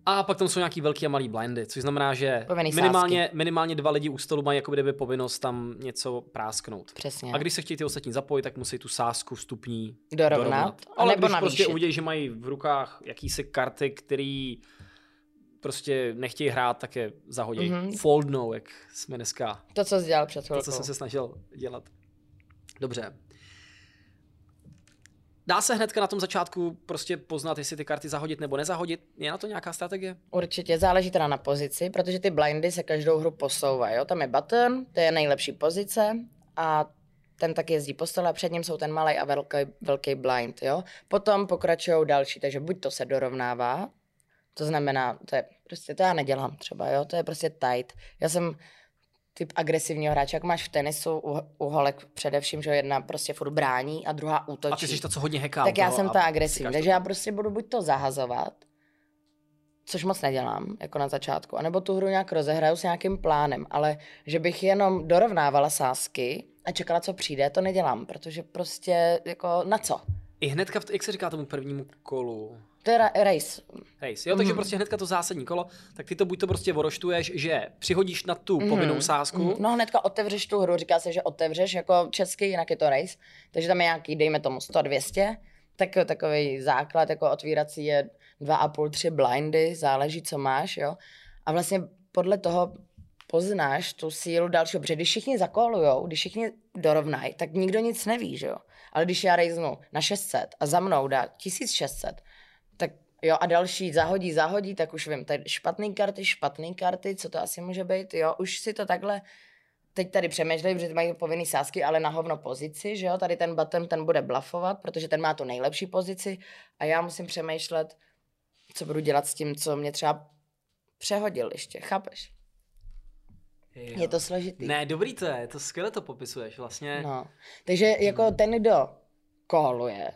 S1: A pak tam jsou nějaký velký a malý blindy, což znamená, že minimálně, minimálně dva lidi u stolu mají jako kdyby povinnost tam něco prásknout.
S2: Přesně.
S1: A když se chtějí ty ostatní zapojit, tak musí tu sázku vstupní
S2: Dorovnat,
S1: Ale
S2: nebo
S1: když prostě uvidí, že mají v rukách jakýsi karty, který prostě nechtějí hrát, tak je zahodí.
S2: Mhm.
S1: Mm-hmm. Foldnou, jak jsme dneska,
S2: To, co jsi dělal před
S1: to,
S2: chvilkou.
S1: co jsem se snažil dělat. Dobře. Dá se hnedka na tom začátku prostě poznat, jestli ty karty zahodit nebo nezahodit? Je na to nějaká strategie?
S2: Určitě, záleží teda na pozici, protože ty blindy se každou hru posouvají. Jo? Tam je button, to je nejlepší pozice a ten tak jezdí po stole a před ním jsou ten malý a velký, velký blind. Jo? Potom pokračují další, takže buď to se dorovnává, to znamená, to je prostě, to já nedělám třeba, jo? to je prostě tight. Já jsem typ agresivního hráče, jak máš v tenisu u, u holek především, že jedna prostě furt brání a druhá útočí.
S1: A ty jsi to, co hodně heká.
S2: Tak já
S1: toho
S2: jsem ta agresivní, takže já prostě budu buď to zahazovat, což moc nedělám, jako na začátku, anebo tu hru nějak rozehraju s nějakým plánem, ale že bych jenom dorovnávala sázky a čekala, co přijde, to nedělám, protože prostě jako na co?
S1: I hnedka, jak se říká tomu prvnímu kolu?
S2: To je ra- race.
S1: Race, jo, takže
S2: Mhm.
S1: prostě hnedka to zásadní kolo, tak ty to buď to prostě voroštuješ, že přihodíš na tu povinnou sázku,
S2: Mhm. No hnedka otevřeš tu hru, říká se, že otevřeš jako česky, jinak je to race, takže tam je nějaký, dejme tomu 100-200, tak takový základ jako otvírací je 2,5, 3 blindy, záleží, co máš, jo. A vlastně podle toho poznáš tu sílu dalšího, protože když všichni zakolujou, když všichni dorovnají, tak nikdo nic neví, že jo. Ale když já rejznu na 600 a za mnou dá 1600, tak jo a další zahodí, zahodí, tak už vím, tady špatný karty, špatný karty, co to asi může být, jo, už si to takhle teď tady přemýšlej, protože mají povinný sázky, ale na hovno pozici, že jo, tady ten button, ten bude blafovat, protože ten má tu nejlepší pozici a já musím přemýšlet, co budu dělat s tím, co mě třeba přehodil ještě, chápeš?
S1: Jo.
S2: Je to složitý.
S1: Ne, dobrý to je, to skvěle to popisuješ vlastně.
S2: No. Takže jako ten, kdo kóluje,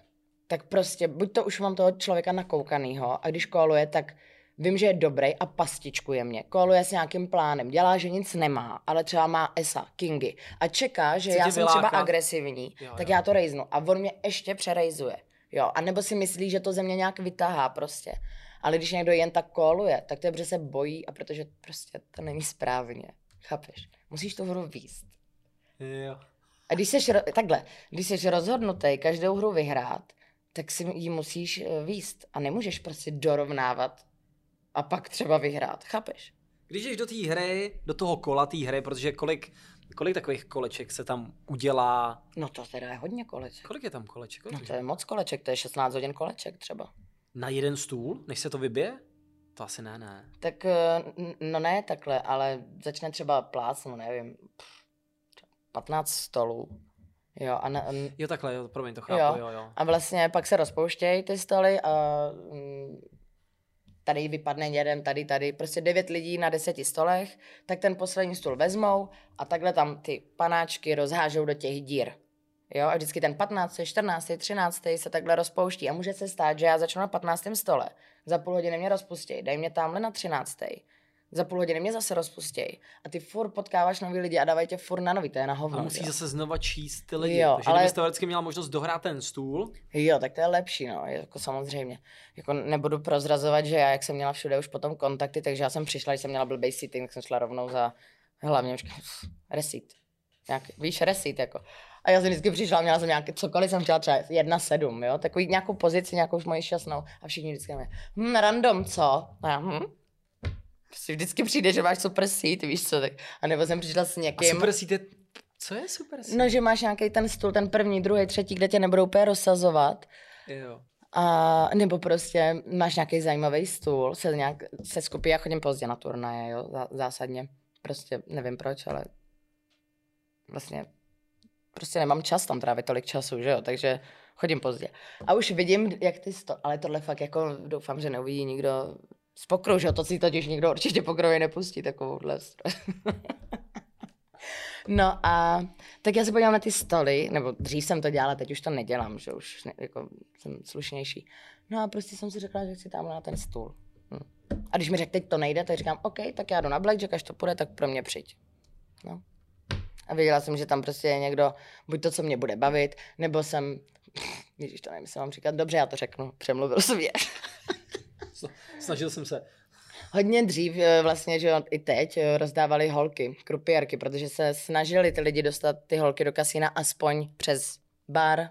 S2: tak prostě buď to už mám toho člověka nakoukanýho a když kóluje, tak vím, že je dobrý a pastičkuje mě. Kóluje s nějakým plánem, dělá, že nic nemá, ale třeba má esa, kingy a čeká, že
S1: Chce
S2: já jsem třeba agresivní,
S1: Jo,
S2: tak
S1: jo.
S2: já to rejznu a on mě ještě přerejzuje. Jo, a nebo si myslí, že to ze mě nějak vytahá prostě. Ale když někdo jen tak kóluje, tak to je, protože se bojí a protože prostě to není správně. Chápeš? Musíš tu hru výst.
S1: Jo.
S2: A když jsi, takhle, když jsi rozhodnutý každou hru vyhrát, tak si ji musíš eh, výst a nemůžeš prostě dorovnávat a pak třeba vyhrát, chápeš?
S1: Když jdeš do té hry, do toho kola té hry, protože kolik, kolik takových koleček se tam udělá,
S2: No to teda je hodně koleček.
S1: kolik je tam koleček?
S2: No
S1: Kolik
S2: to je moc koleček, to je 16 hodin koleček třeba.
S1: Na jeden stůl, než se to vybije? To asi ne, ne.
S2: Tak eh, no ne takhle, ale začne třeba plác, no nevím, pff, 15 stolů. Jo, a, na,
S1: jo takhle, jo, promiň, to chápu, jo. jo, jo.
S2: A vlastně pak se rozpouštějí ty stoly a mm, tady vypadne jeden, tady, tady, prostě devět lidí na deseti stolech, tak ten poslední stůl vezmou a takhle tam ty panáčky rozhážou do těch dír. Jo, a vždycky ten 15., 14., 13. se takhle rozpouští a může se stát, že já začnu na 15. stole, za půl hodiny mě rozpustí, dej mě tamhle na 13 za půl hodiny mě zase rozpustěj. A ty furt potkáváš nový lidi a dávají tě furt na nový, to je na hovno.
S1: A musíš zase znova číst ty lidi.
S2: Jo,
S1: Takže
S2: ale-
S1: kdybys teoreticky měla možnost dohrát ten stůl,
S2: Jo, tak to je lepší, no, jako samozřejmě. Jako nebudu prozrazovat, že já, jak jsem měla všude už potom kontakty, takže já jsem přišla, když jsem měla blbý sitting, tak jsem šla rovnou za, hlavně už receipt. Nějak, víš, receipt, jako. A já jsem vždycky přišla, měla jsem nějaký, cokoliv jsem chtěla třeba jedna sedm, jo, takový nějakou pozici, nějakou už moji šťastnou. A všichni vždycky mě, hm, random, co? A já, hm? Prostě vždycky přijde, že máš super seat, víš co, tak. A nebo jsem přišla s
S1: a
S2: někým.
S1: super seat je... Co je super seat?
S2: No, že máš nějaký ten stůl, ten první, druhý, třetí, kde tě nebudou úplně rozsazovat.
S1: Jo.
S2: A nebo prostě máš nějaký zajímavý stůl, se nějak se skupí, já chodím pozdě na turnaje, jo, zá, zásadně. Prostě nevím proč, ale vlastně prostě nemám čas tam trávit tolik času, že jo, takže chodím pozdě. A už vidím, jak ty sto, ale tohle fakt jako doufám, že neuvidí nikdo z že to si totiž nikdo určitě pokroji nepustí takovouhle. *laughs* No a tak já se podívám na ty stoly, nebo dřív jsem to dělala, teď už to nedělám, že už ne, jako jsem slušnější. No a prostě jsem si řekla, že chci tam na ten stůl. Hm. A když mi řekl, teď to nejde, tak říkám, OK, tak já jdu na blackjack, až to půjde, tak pro mě přijď. No. A věděla jsem, že tam prostě je někdo, buď to, co mě bude bavit, nebo jsem, *laughs* Ježíš, to nevím, jestli mám říkat, dobře, já to řeknu, přemluvil jsem je. *laughs*
S1: Snažil jsem se.
S2: Hodně dřív, eh, vlastně, že i teď eh, rozdávali holky, krupierky, protože se snažili ty lidi dostat ty holky do kasína aspoň přes bar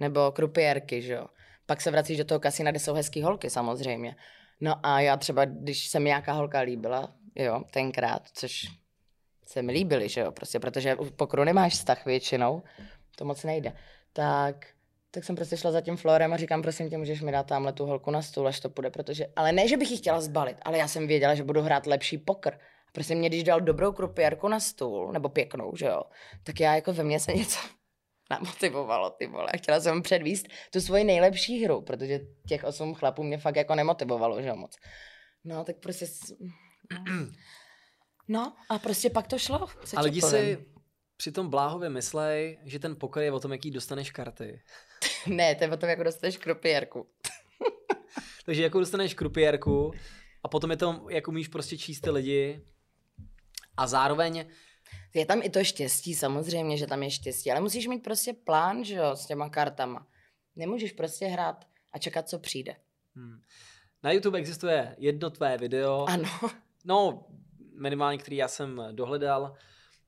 S2: nebo krupierky, že jo. Pak se vracíš do toho kasína, kde jsou hezký holky samozřejmě. No a já třeba, když se mi nějaká holka líbila, jo, tenkrát, což se mi líbily, že jo, prostě, protože u pokru nemáš vztah většinou, to moc nejde, tak tak jsem prostě šla za tím Florem a říkám, prosím tě, můžeš mi dát tamhle tu holku na stůl, až to půjde, protože, ale ne, že bych ji chtěla zbalit, ale já jsem věděla, že budu hrát lepší pokr. A prostě mě, když dal dobrou krupierku na stůl, nebo pěknou, že jo, tak já jako ve mně se něco *laughs* namotivovalo, ty vole. A chtěla jsem předvíst tu svoji nejlepší hru, protože těch osm chlapů mě fakt jako nemotivovalo, že jo, moc. No, tak prostě... No, a prostě pak to šlo. co
S1: A lidi si při tom bláhově myslej, že ten poker je o tom, jaký dostaneš karty. *laughs*
S2: Ne, to je o tom, jako dostaneš krupierku. *laughs*
S1: Takže jako dostaneš krupierku a potom je to, jak umíš prostě číst ty lidi a zároveň
S2: Je tam i to štěstí, samozřejmě, že tam je štěstí, ale musíš mít prostě plán, že jo, s těma kartama. Nemůžeš prostě hrát a čekat, co přijde.
S1: hm, na YouTube existuje jedno tvé video,
S2: Ano.
S1: no minimálně, který já jsem dohledal,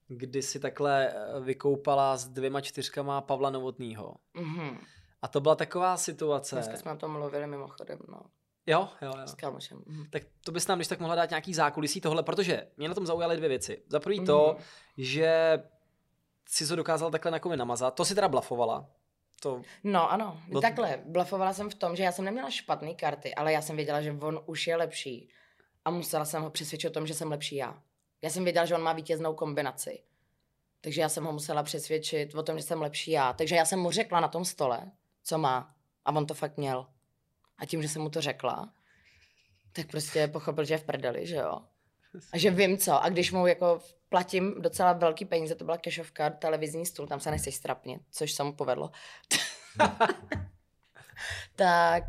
S1: kdy si takhle eh, vykoupala s dvěma čtyřkama Pavla Novotnýho.
S2: Mhm.
S1: A to byla taková situace.
S2: Dneska jsme o tom mluvili mimochodem, no.
S1: Jo, jo, jo.
S2: S kámošem. Mhm.
S1: Tak to bys nám když tak mohla dát nějaký zákulisí tohle, protože mě na tom zaujaly dvě věci. Za prvý to,
S2: Mhm.
S1: že si to dokázal takhle na kovy namazat. To si teda blafovala. To,
S2: No ano,
S1: No-
S2: takhle, blafovala jsem v tom, že já jsem neměla špatné karty, ale já jsem věděla, že on už je lepší. A musela jsem ho přesvědčit o tom, že jsem lepší já. Já jsem věděla, že on má vítěznou kombinaci. Takže já jsem ho musela přesvědčit o tom, že jsem lepší já. Takže já jsem mu řekla na tom stole, co má. A on to fakt měl. A tím, že jsem mu to řekla, tak prostě pochopil, že je v prdeli, že jo. A že vím co. A když mu jako platím docela velký peníze, to byla kešovka, televizní stůl, tam se nechceš strapnit, což se mu povedlo. *laughs* tak,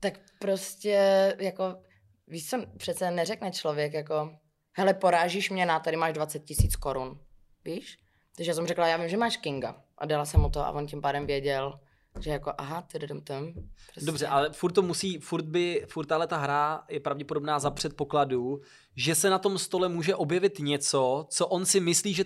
S2: tak prostě jako, víš co, přece neřekne člověk jako, hele, porážíš mě na, tady máš 20 tisíc korun, víš? Takže já jsem řekla, já vím, že máš Kinga. A dala jsem mu to a on tím pádem věděl, že jako, aha, ty jdem tam. Prostě.
S1: Dobře, ale furt to musí, furt by, furt tahle ta hra je pravděpodobná za předpokladu, že se na tom stole může objevit něco, co on si myslí, že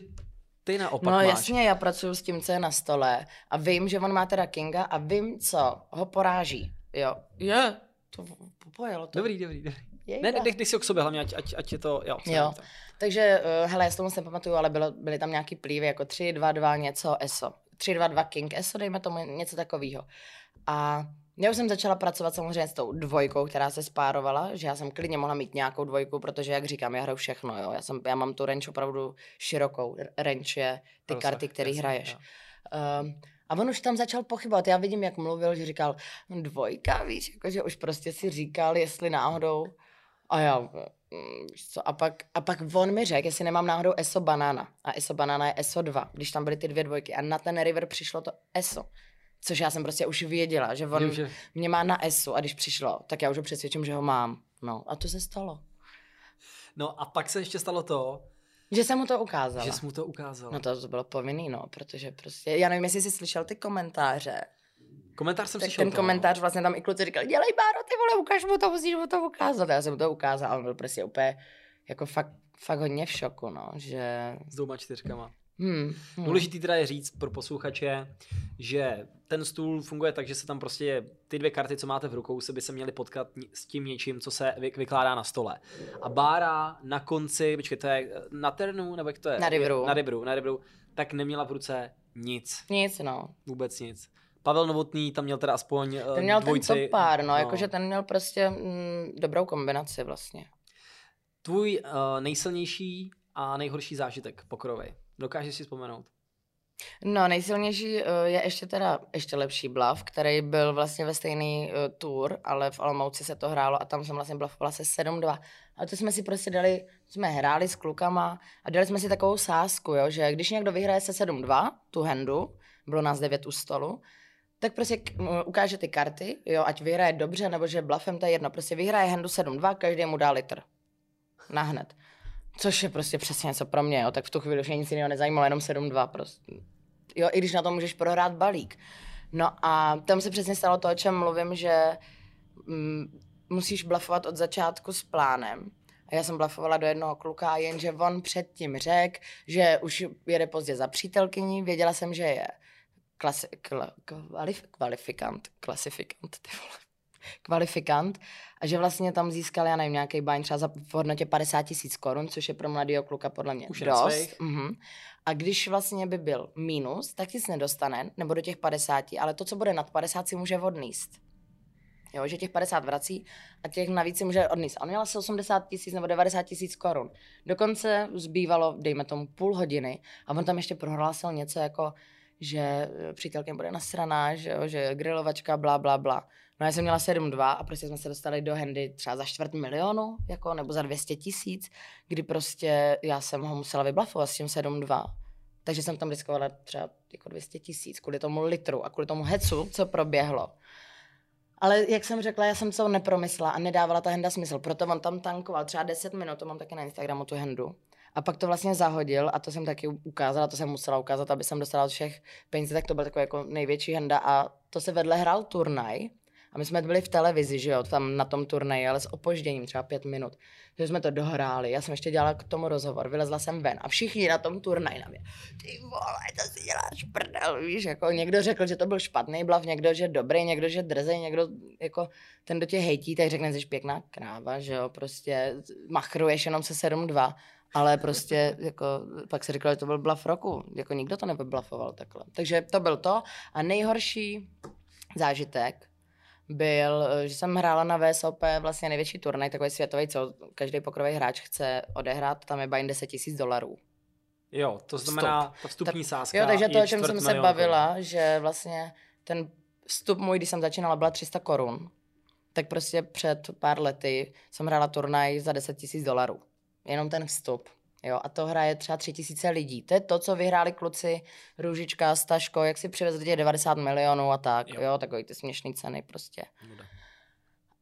S1: ty naopak
S2: No
S1: máš.
S2: jasně, já pracuji s tím, co je na stole a vím, že on má teda Kinga a vím, co ho poráží. Jo. Je, to popojelo to.
S1: Dobrý, dobrý, dobrý.
S2: Jejda.
S1: Ne, ne, dej si ho k sobě, hlavně, ať, ať, ať je to, jo.
S2: Jo. Takže, uh, hele, já si to moc nepamatuju, ale bylo, byly tam nějaký plívy, jako 3, 2, 2, něco ESO. 3, 2, 2 King ESO, dejme tomu něco takového. A já už jsem začala pracovat samozřejmě s tou dvojkou, která se spárovala, že já jsem klidně mohla mít nějakou dvojku, protože, jak říkám, já hraju všechno, jo. Já, jsem, já mám tu range opravdu širokou. Range je ty
S1: Rozsah,
S2: karty, které hraješ.
S1: jo.
S2: Uh, a on už tam začal pochybovat. Já vidím, jak mluvil, že říkal, dvojka, víš, jakože už prostě si říkal, jestli náhodou. A já, mm, co, a pak, a pak on mi řekl, jestli nemám náhodou ESO banana. A ESO banana je ESO 2, když tam byly ty dvě dvojky. A na ten river přišlo to ESO. Což já jsem prostě už věděla, že on
S1: že...
S2: mě má na ESO a když přišlo, tak já už ho přesvědčím, že ho mám. No a to se stalo.
S1: No a pak se ještě stalo to,
S2: že jsem mu to ukázala.
S1: Že jsi mu to ukázala.
S2: No to, to bylo povinný, no, protože prostě, já nevím, jestli jsi slyšel ty komentáře.
S1: Komentář jsem
S2: tak
S1: slyšel.
S2: ten to, komentář vlastně tam i kluci říkali, dělej Báro, ty vole, ukáž mu to, musíš mu to ukázat. A já jsem mu to ukázal, on byl prostě úplně jako fakt, fakt hodně v šoku, no, že...
S1: S dvouma čtyřkama.
S2: Hmm, hmm.
S1: Důležitý teda je říct pro posluchače, že ten stůl funguje tak, že se tam prostě ty dvě karty, co máte v rukou, se by se měly potkat s tím něčím, co se vykládá na stole. A Bára na konci, počkej, to je na ternu, nebo jak to je?
S2: Na ribru.
S1: Na ribru, na ribru, tak neměla v ruce nic.
S2: Nic, no.
S1: Vůbec nic. Pavel Novotný tam měl teda aspoň eh,
S2: Ten měl
S1: dvojci,
S2: ten pár, no, no. jakože ten měl prostě mm, dobrou kombinaci vlastně.
S1: Tvůj uh, nejsilnější a nejhorší zážitek pokrovej. Dokážeš si vzpomenout?
S2: No, nejsilnější uh, je ještě teda ještě lepší blav, který byl vlastně ve stejný uh, tour, ale v Olomouci se to hrálo a tam jsem vlastně blafovala se 7-2. A to jsme si prostě dali, jsme hráli s klukama a dali jsme si takovou sázku, jo, že když někdo vyhraje se 7-2, tu handu, bylo nás 9 u stolu, tak prostě ukáže ty karty, jo, ať vyhraje dobře, nebo že blafem to je jedno, prostě vyhraje handu 7-2, každý mu dá litr. Nahned. Což je prostě přesně něco pro mě, jo. tak v tu chvíli už mě nic jiného nezajímalo, jenom 7-2 prostě. Jo, i když na to můžeš prohrát balík. No a tam se přesně stalo to, o čem mluvím, že mm, musíš blafovat od začátku s plánem. A já jsem blafovala do jednoho kluka, jenže on předtím řekl, že už jede pozdě za přítelkyní, věděla jsem, že je klasi- kla- kvalif- kvalifikant, klasifikant, ty vole kvalifikant a že vlastně tam získal, já nevím, nějaký baň třeba za v hodnotě 50 tisíc korun, což je pro mladého kluka podle mě
S1: Už
S2: dost. Mm-hmm. A když vlastně by byl mínus, tak nic nedostane, nebo do těch 50, ale to, co bude nad 50, si může odníst. Jo, že těch 50 vrací a těch navíc si může odníst. A on měl asi 80 tisíc nebo 90 tisíc korun. Dokonce zbývalo, dejme tomu, půl hodiny a on tam ještě prohlásil něco jako, že přítelkem bude nasraná, že, jo, že grilovačka, bla, bla, bla. No já jsem měla 7,2 a prostě jsme se dostali do handy třeba za čtvrt milionu, jako, nebo za 200 tisíc, kdy prostě já jsem ho musela vyblafovat s tím 7,2. Takže jsem tam riskovala třeba jako 200 tisíc kvůli tomu litru a kvůli tomu hecu, co proběhlo. Ale jak jsem řekla, já jsem to nepromyslela a nedávala ta henda smysl, proto on tam tankoval třeba 10 minut, to mám taky na Instagramu tu hendu. A pak to vlastně zahodil a to jsem taky ukázala, to jsem musela ukázat, aby jsem dostala od všech peněz, tak to byl takový jako největší henda a to se vedle hrál turnaj a my jsme byli v televizi, že jo, tam na tom turnaji, ale s opožděním, třeba pět minut. Takže jsme to dohráli, já jsem ještě dělala k tomu rozhovor, vylezla jsem ven a všichni na tom turnaji na mě, ty vole, to si děláš prdel, víš, jako někdo řekl, že to byl špatný blav, někdo, že dobrý, někdo, že drzej, někdo, jako ten, do tě hejtí, tak řekne, že jsi pěkná kráva, že jo, prostě machruješ jenom se 7-2, ale prostě jako, pak se říkalo, že to byl blaf roku, jako nikdo to neblafoval takhle. Takže to byl to a nejhorší zážitek, byl, že jsem hrála na VSOP vlastně největší turnaj, takový světový, co každý pokrový hráč chce odehrát, tam je bajn 10 tisíc dolarů.
S1: Jo, to znamená vstup. ta vstupní sázka.
S2: Jo, takže to, o čem jsem se bavila, korun. že vlastně ten vstup můj, když jsem začínala, byla 300 korun, tak prostě před pár lety jsem hrála turnaj za 10 tisíc dolarů. Jenom ten vstup. Jo, a to hraje třeba tři tisíce lidí. To je to, co vyhráli kluci Růžička, Staško, jak si přivezli těch 90 milionů a tak. Jo, jo takový ty směšné ceny prostě.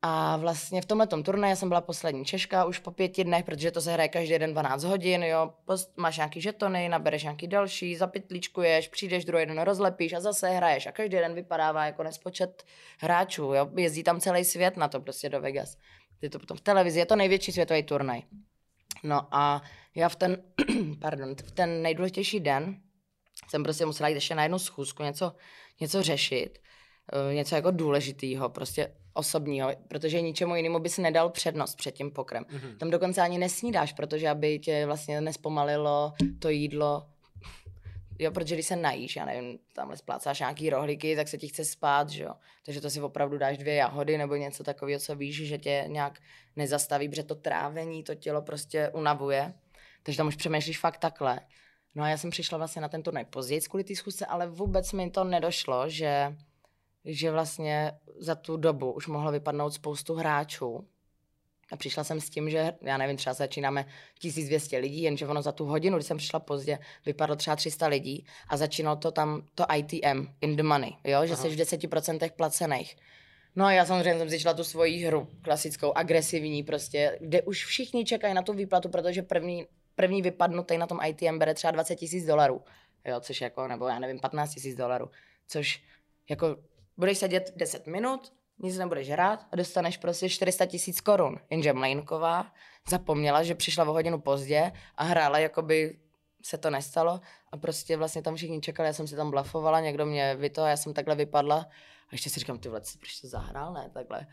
S2: A vlastně v tomhle turnaji jsem byla poslední Češka už po pěti dnech, protože to se hraje každý den 12 hodin, jo. Post, máš nějaký žetony, nabereš nějaký další, zapytlíčkuješ, přijdeš druhý den rozlepíš a zase hraješ a každý den vypadává jako nespočet hráčů, jo. Jezdí tam celý svět na to prostě do Vegas. Je to potom v televizi, je to největší světový turnaj. No a já v ten, *clears throat* pardon, v ten nejdůležitější den jsem prostě musela jít ještě na jednu schůzku, něco, něco řešit, eh, něco jako důležitýho, prostě osobního, protože ničemu jinému bys nedal přednost před tím pokrem. Mm-hmm. Tam dokonce ani nesnídáš, protože aby tě vlastně nespomalilo to jídlo, jo, protože když se najíš, já nevím, tamhle splácáš nějaký rohlíky, tak se ti chce spát, že jo. Takže to si opravdu dáš dvě jahody nebo něco takového, co víš, že tě nějak nezastaví, protože to trávení, to tělo prostě unavuje. Takže tam už přemýšlíš fakt takhle. No a já jsem přišla vlastně na ten turnaj později kvůli té schůzce, ale vůbec mi to nedošlo, že, že vlastně za tu dobu už mohlo vypadnout spoustu hráčů. A přišla jsem s tím, že, já nevím, třeba začínáme 1200 lidí, jenže ono za tu hodinu, když jsem přišla pozdě, vypadlo třeba 300 lidí a začínalo to tam to ITM, in the money, jo? že
S1: Aha.
S2: jsi v 10% placených. No a já samozřejmě jsem si šla tu svoji hru, klasickou, agresivní prostě, kde už všichni čekají na tu výplatu, protože první, první vypadnutý na tom ITM bere třeba 20 tisíc dolarů, jo, což jako, nebo já nevím, 15 tisíc dolarů, což jako budeš sedět 10 minut, nic nebudeš hrát a dostaneš prostě 400 tisíc korun. Jenže Mlejnková zapomněla, že přišla o hodinu pozdě a hrála, jakoby se to nestalo a prostě vlastně tam všichni čekali, já jsem si tam blafovala, někdo mě vyto a já jsem takhle vypadla a ještě si říkám, ty vole, jsi prostě zahrál, ne, takhle,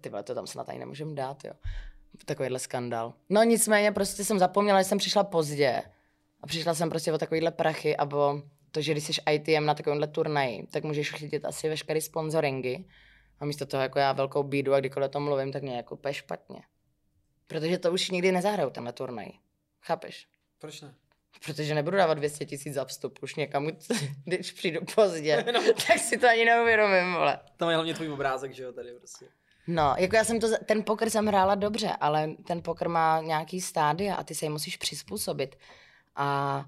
S2: ty vole, to tam snad ani nemůžem dát, jo. Takovýhle skandál. No nicméně prostě jsem zapomněla, že jsem přišla pozdě a přišla jsem prostě o takovýhle prachy a o to, že když jsi ITM na takovémhle turnaji, tak můžeš chytit asi veškerý sponsoringy a místo toho jako já velkou bídu a kdykoliv o tom mluvím, tak mě jako úplně špatně. Protože to už nikdy nezahraju tenhle turnaj. Chápeš?
S1: Proč ne?
S2: Protože nebudu dávat 200 tisíc za vstup už někam, *laughs* když přijdu pozdě, *laughs*
S1: No.
S2: tak si to ani neuvědomím, vole.
S1: Tam je hlavně tvůj obrázek, že jo, tady prostě.
S2: No, jako já jsem to, ten poker jsem hrála dobře, ale ten poker má nějaký stádia a ty se jim musíš přizpůsobit. A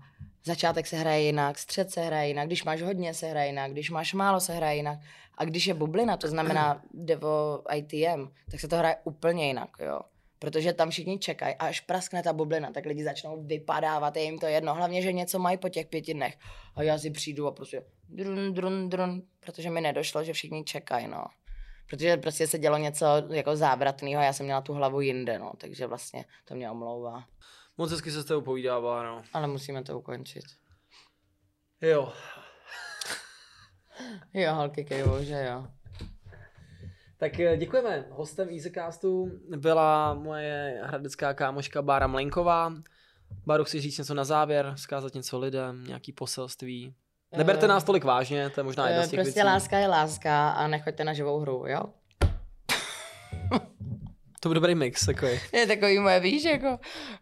S2: začátek se hraje jinak, střed se hraje jinak, když máš hodně se hraje jinak, když máš málo se hraje jinak. A když je bublina, to znamená Devo ITM, tak se to hraje úplně jinak, jo. Protože tam všichni čekají a až praskne ta bublina, tak lidi začnou vypadávat, je jim to jedno. Hlavně, že něco mají po těch pěti dnech. A já si přijdu a prostě drun, drun, drun, protože mi nedošlo, že všichni čekají, no. Protože prostě se dělo něco jako závratného já jsem měla tu hlavu jinde, no, takže vlastně to mě omlouvá.
S1: Moc hezky se s tebou povídává, no.
S2: Ale musíme to ukončit.
S1: Jo. *laughs*
S2: Jo, holky kejvou, že jo.
S1: Tak eh, děkujeme. Hostem Easycastu byla moje hradecká kámoška Bára Mlenková. Báro, chci říct něco na závěr, vzkázat něco lidem, nějaký poselství. Neberte
S2: Eh,
S1: nás tolik vážně, to je možná jedna z
S2: Eh,
S1: těch
S2: Prostě
S1: věcí.
S2: láska je láska a nechoďte na živou hru, jo?
S1: To byl dobrý mix, takový.
S2: Je takový moje, víš, jako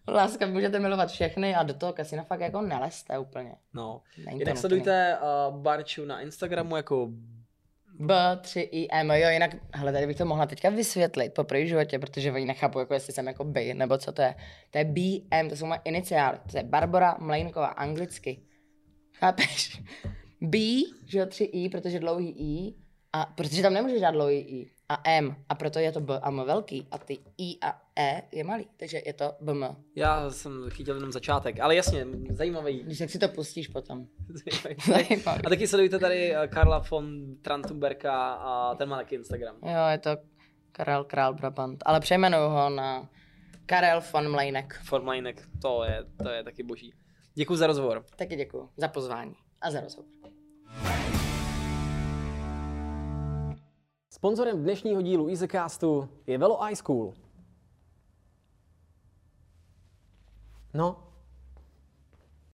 S2: láska, můžete milovat všechny a do toho kasina fakt jako neleste úplně.
S1: No.
S2: Není
S1: Jinak sledujte uh, Barču na Instagramu jako
S2: B3IM, jo, jinak, hele, tady bych to mohla teďka vysvětlit po první životě, protože oni nechápu, jako jestli jsem jako B, nebo co to je. To je BM, to jsou moje iniciály, to je Barbara Mlejnková, anglicky. Chápeš? B, že jo, 3I, protože dlouhý I, a protože tam nemůžeš dát dlouhý I, a M, a proto je to B a M velký, a ty I a E je malý, takže je to BM.
S1: Já jsem chytil jenom začátek, ale jasně, zajímavý.
S2: Když tak si to pustíš potom.
S1: zajímavý. *laughs*
S2: Zajímavý.
S1: A taky sledujte tady eh, Karla von Trantumberka a ten má taky Instagram.
S2: Jo, je to Karel Král Brabant, ale přejmenuju ho na Karel von Mlejnek.
S1: Formlinek, to je, to je taky boží. Děkuji za rozhovor.
S2: Taky děkuji za pozvání a za rozhovor.
S1: Sponzorem dnešního dílu EasyCastu je Velo iSchool. No,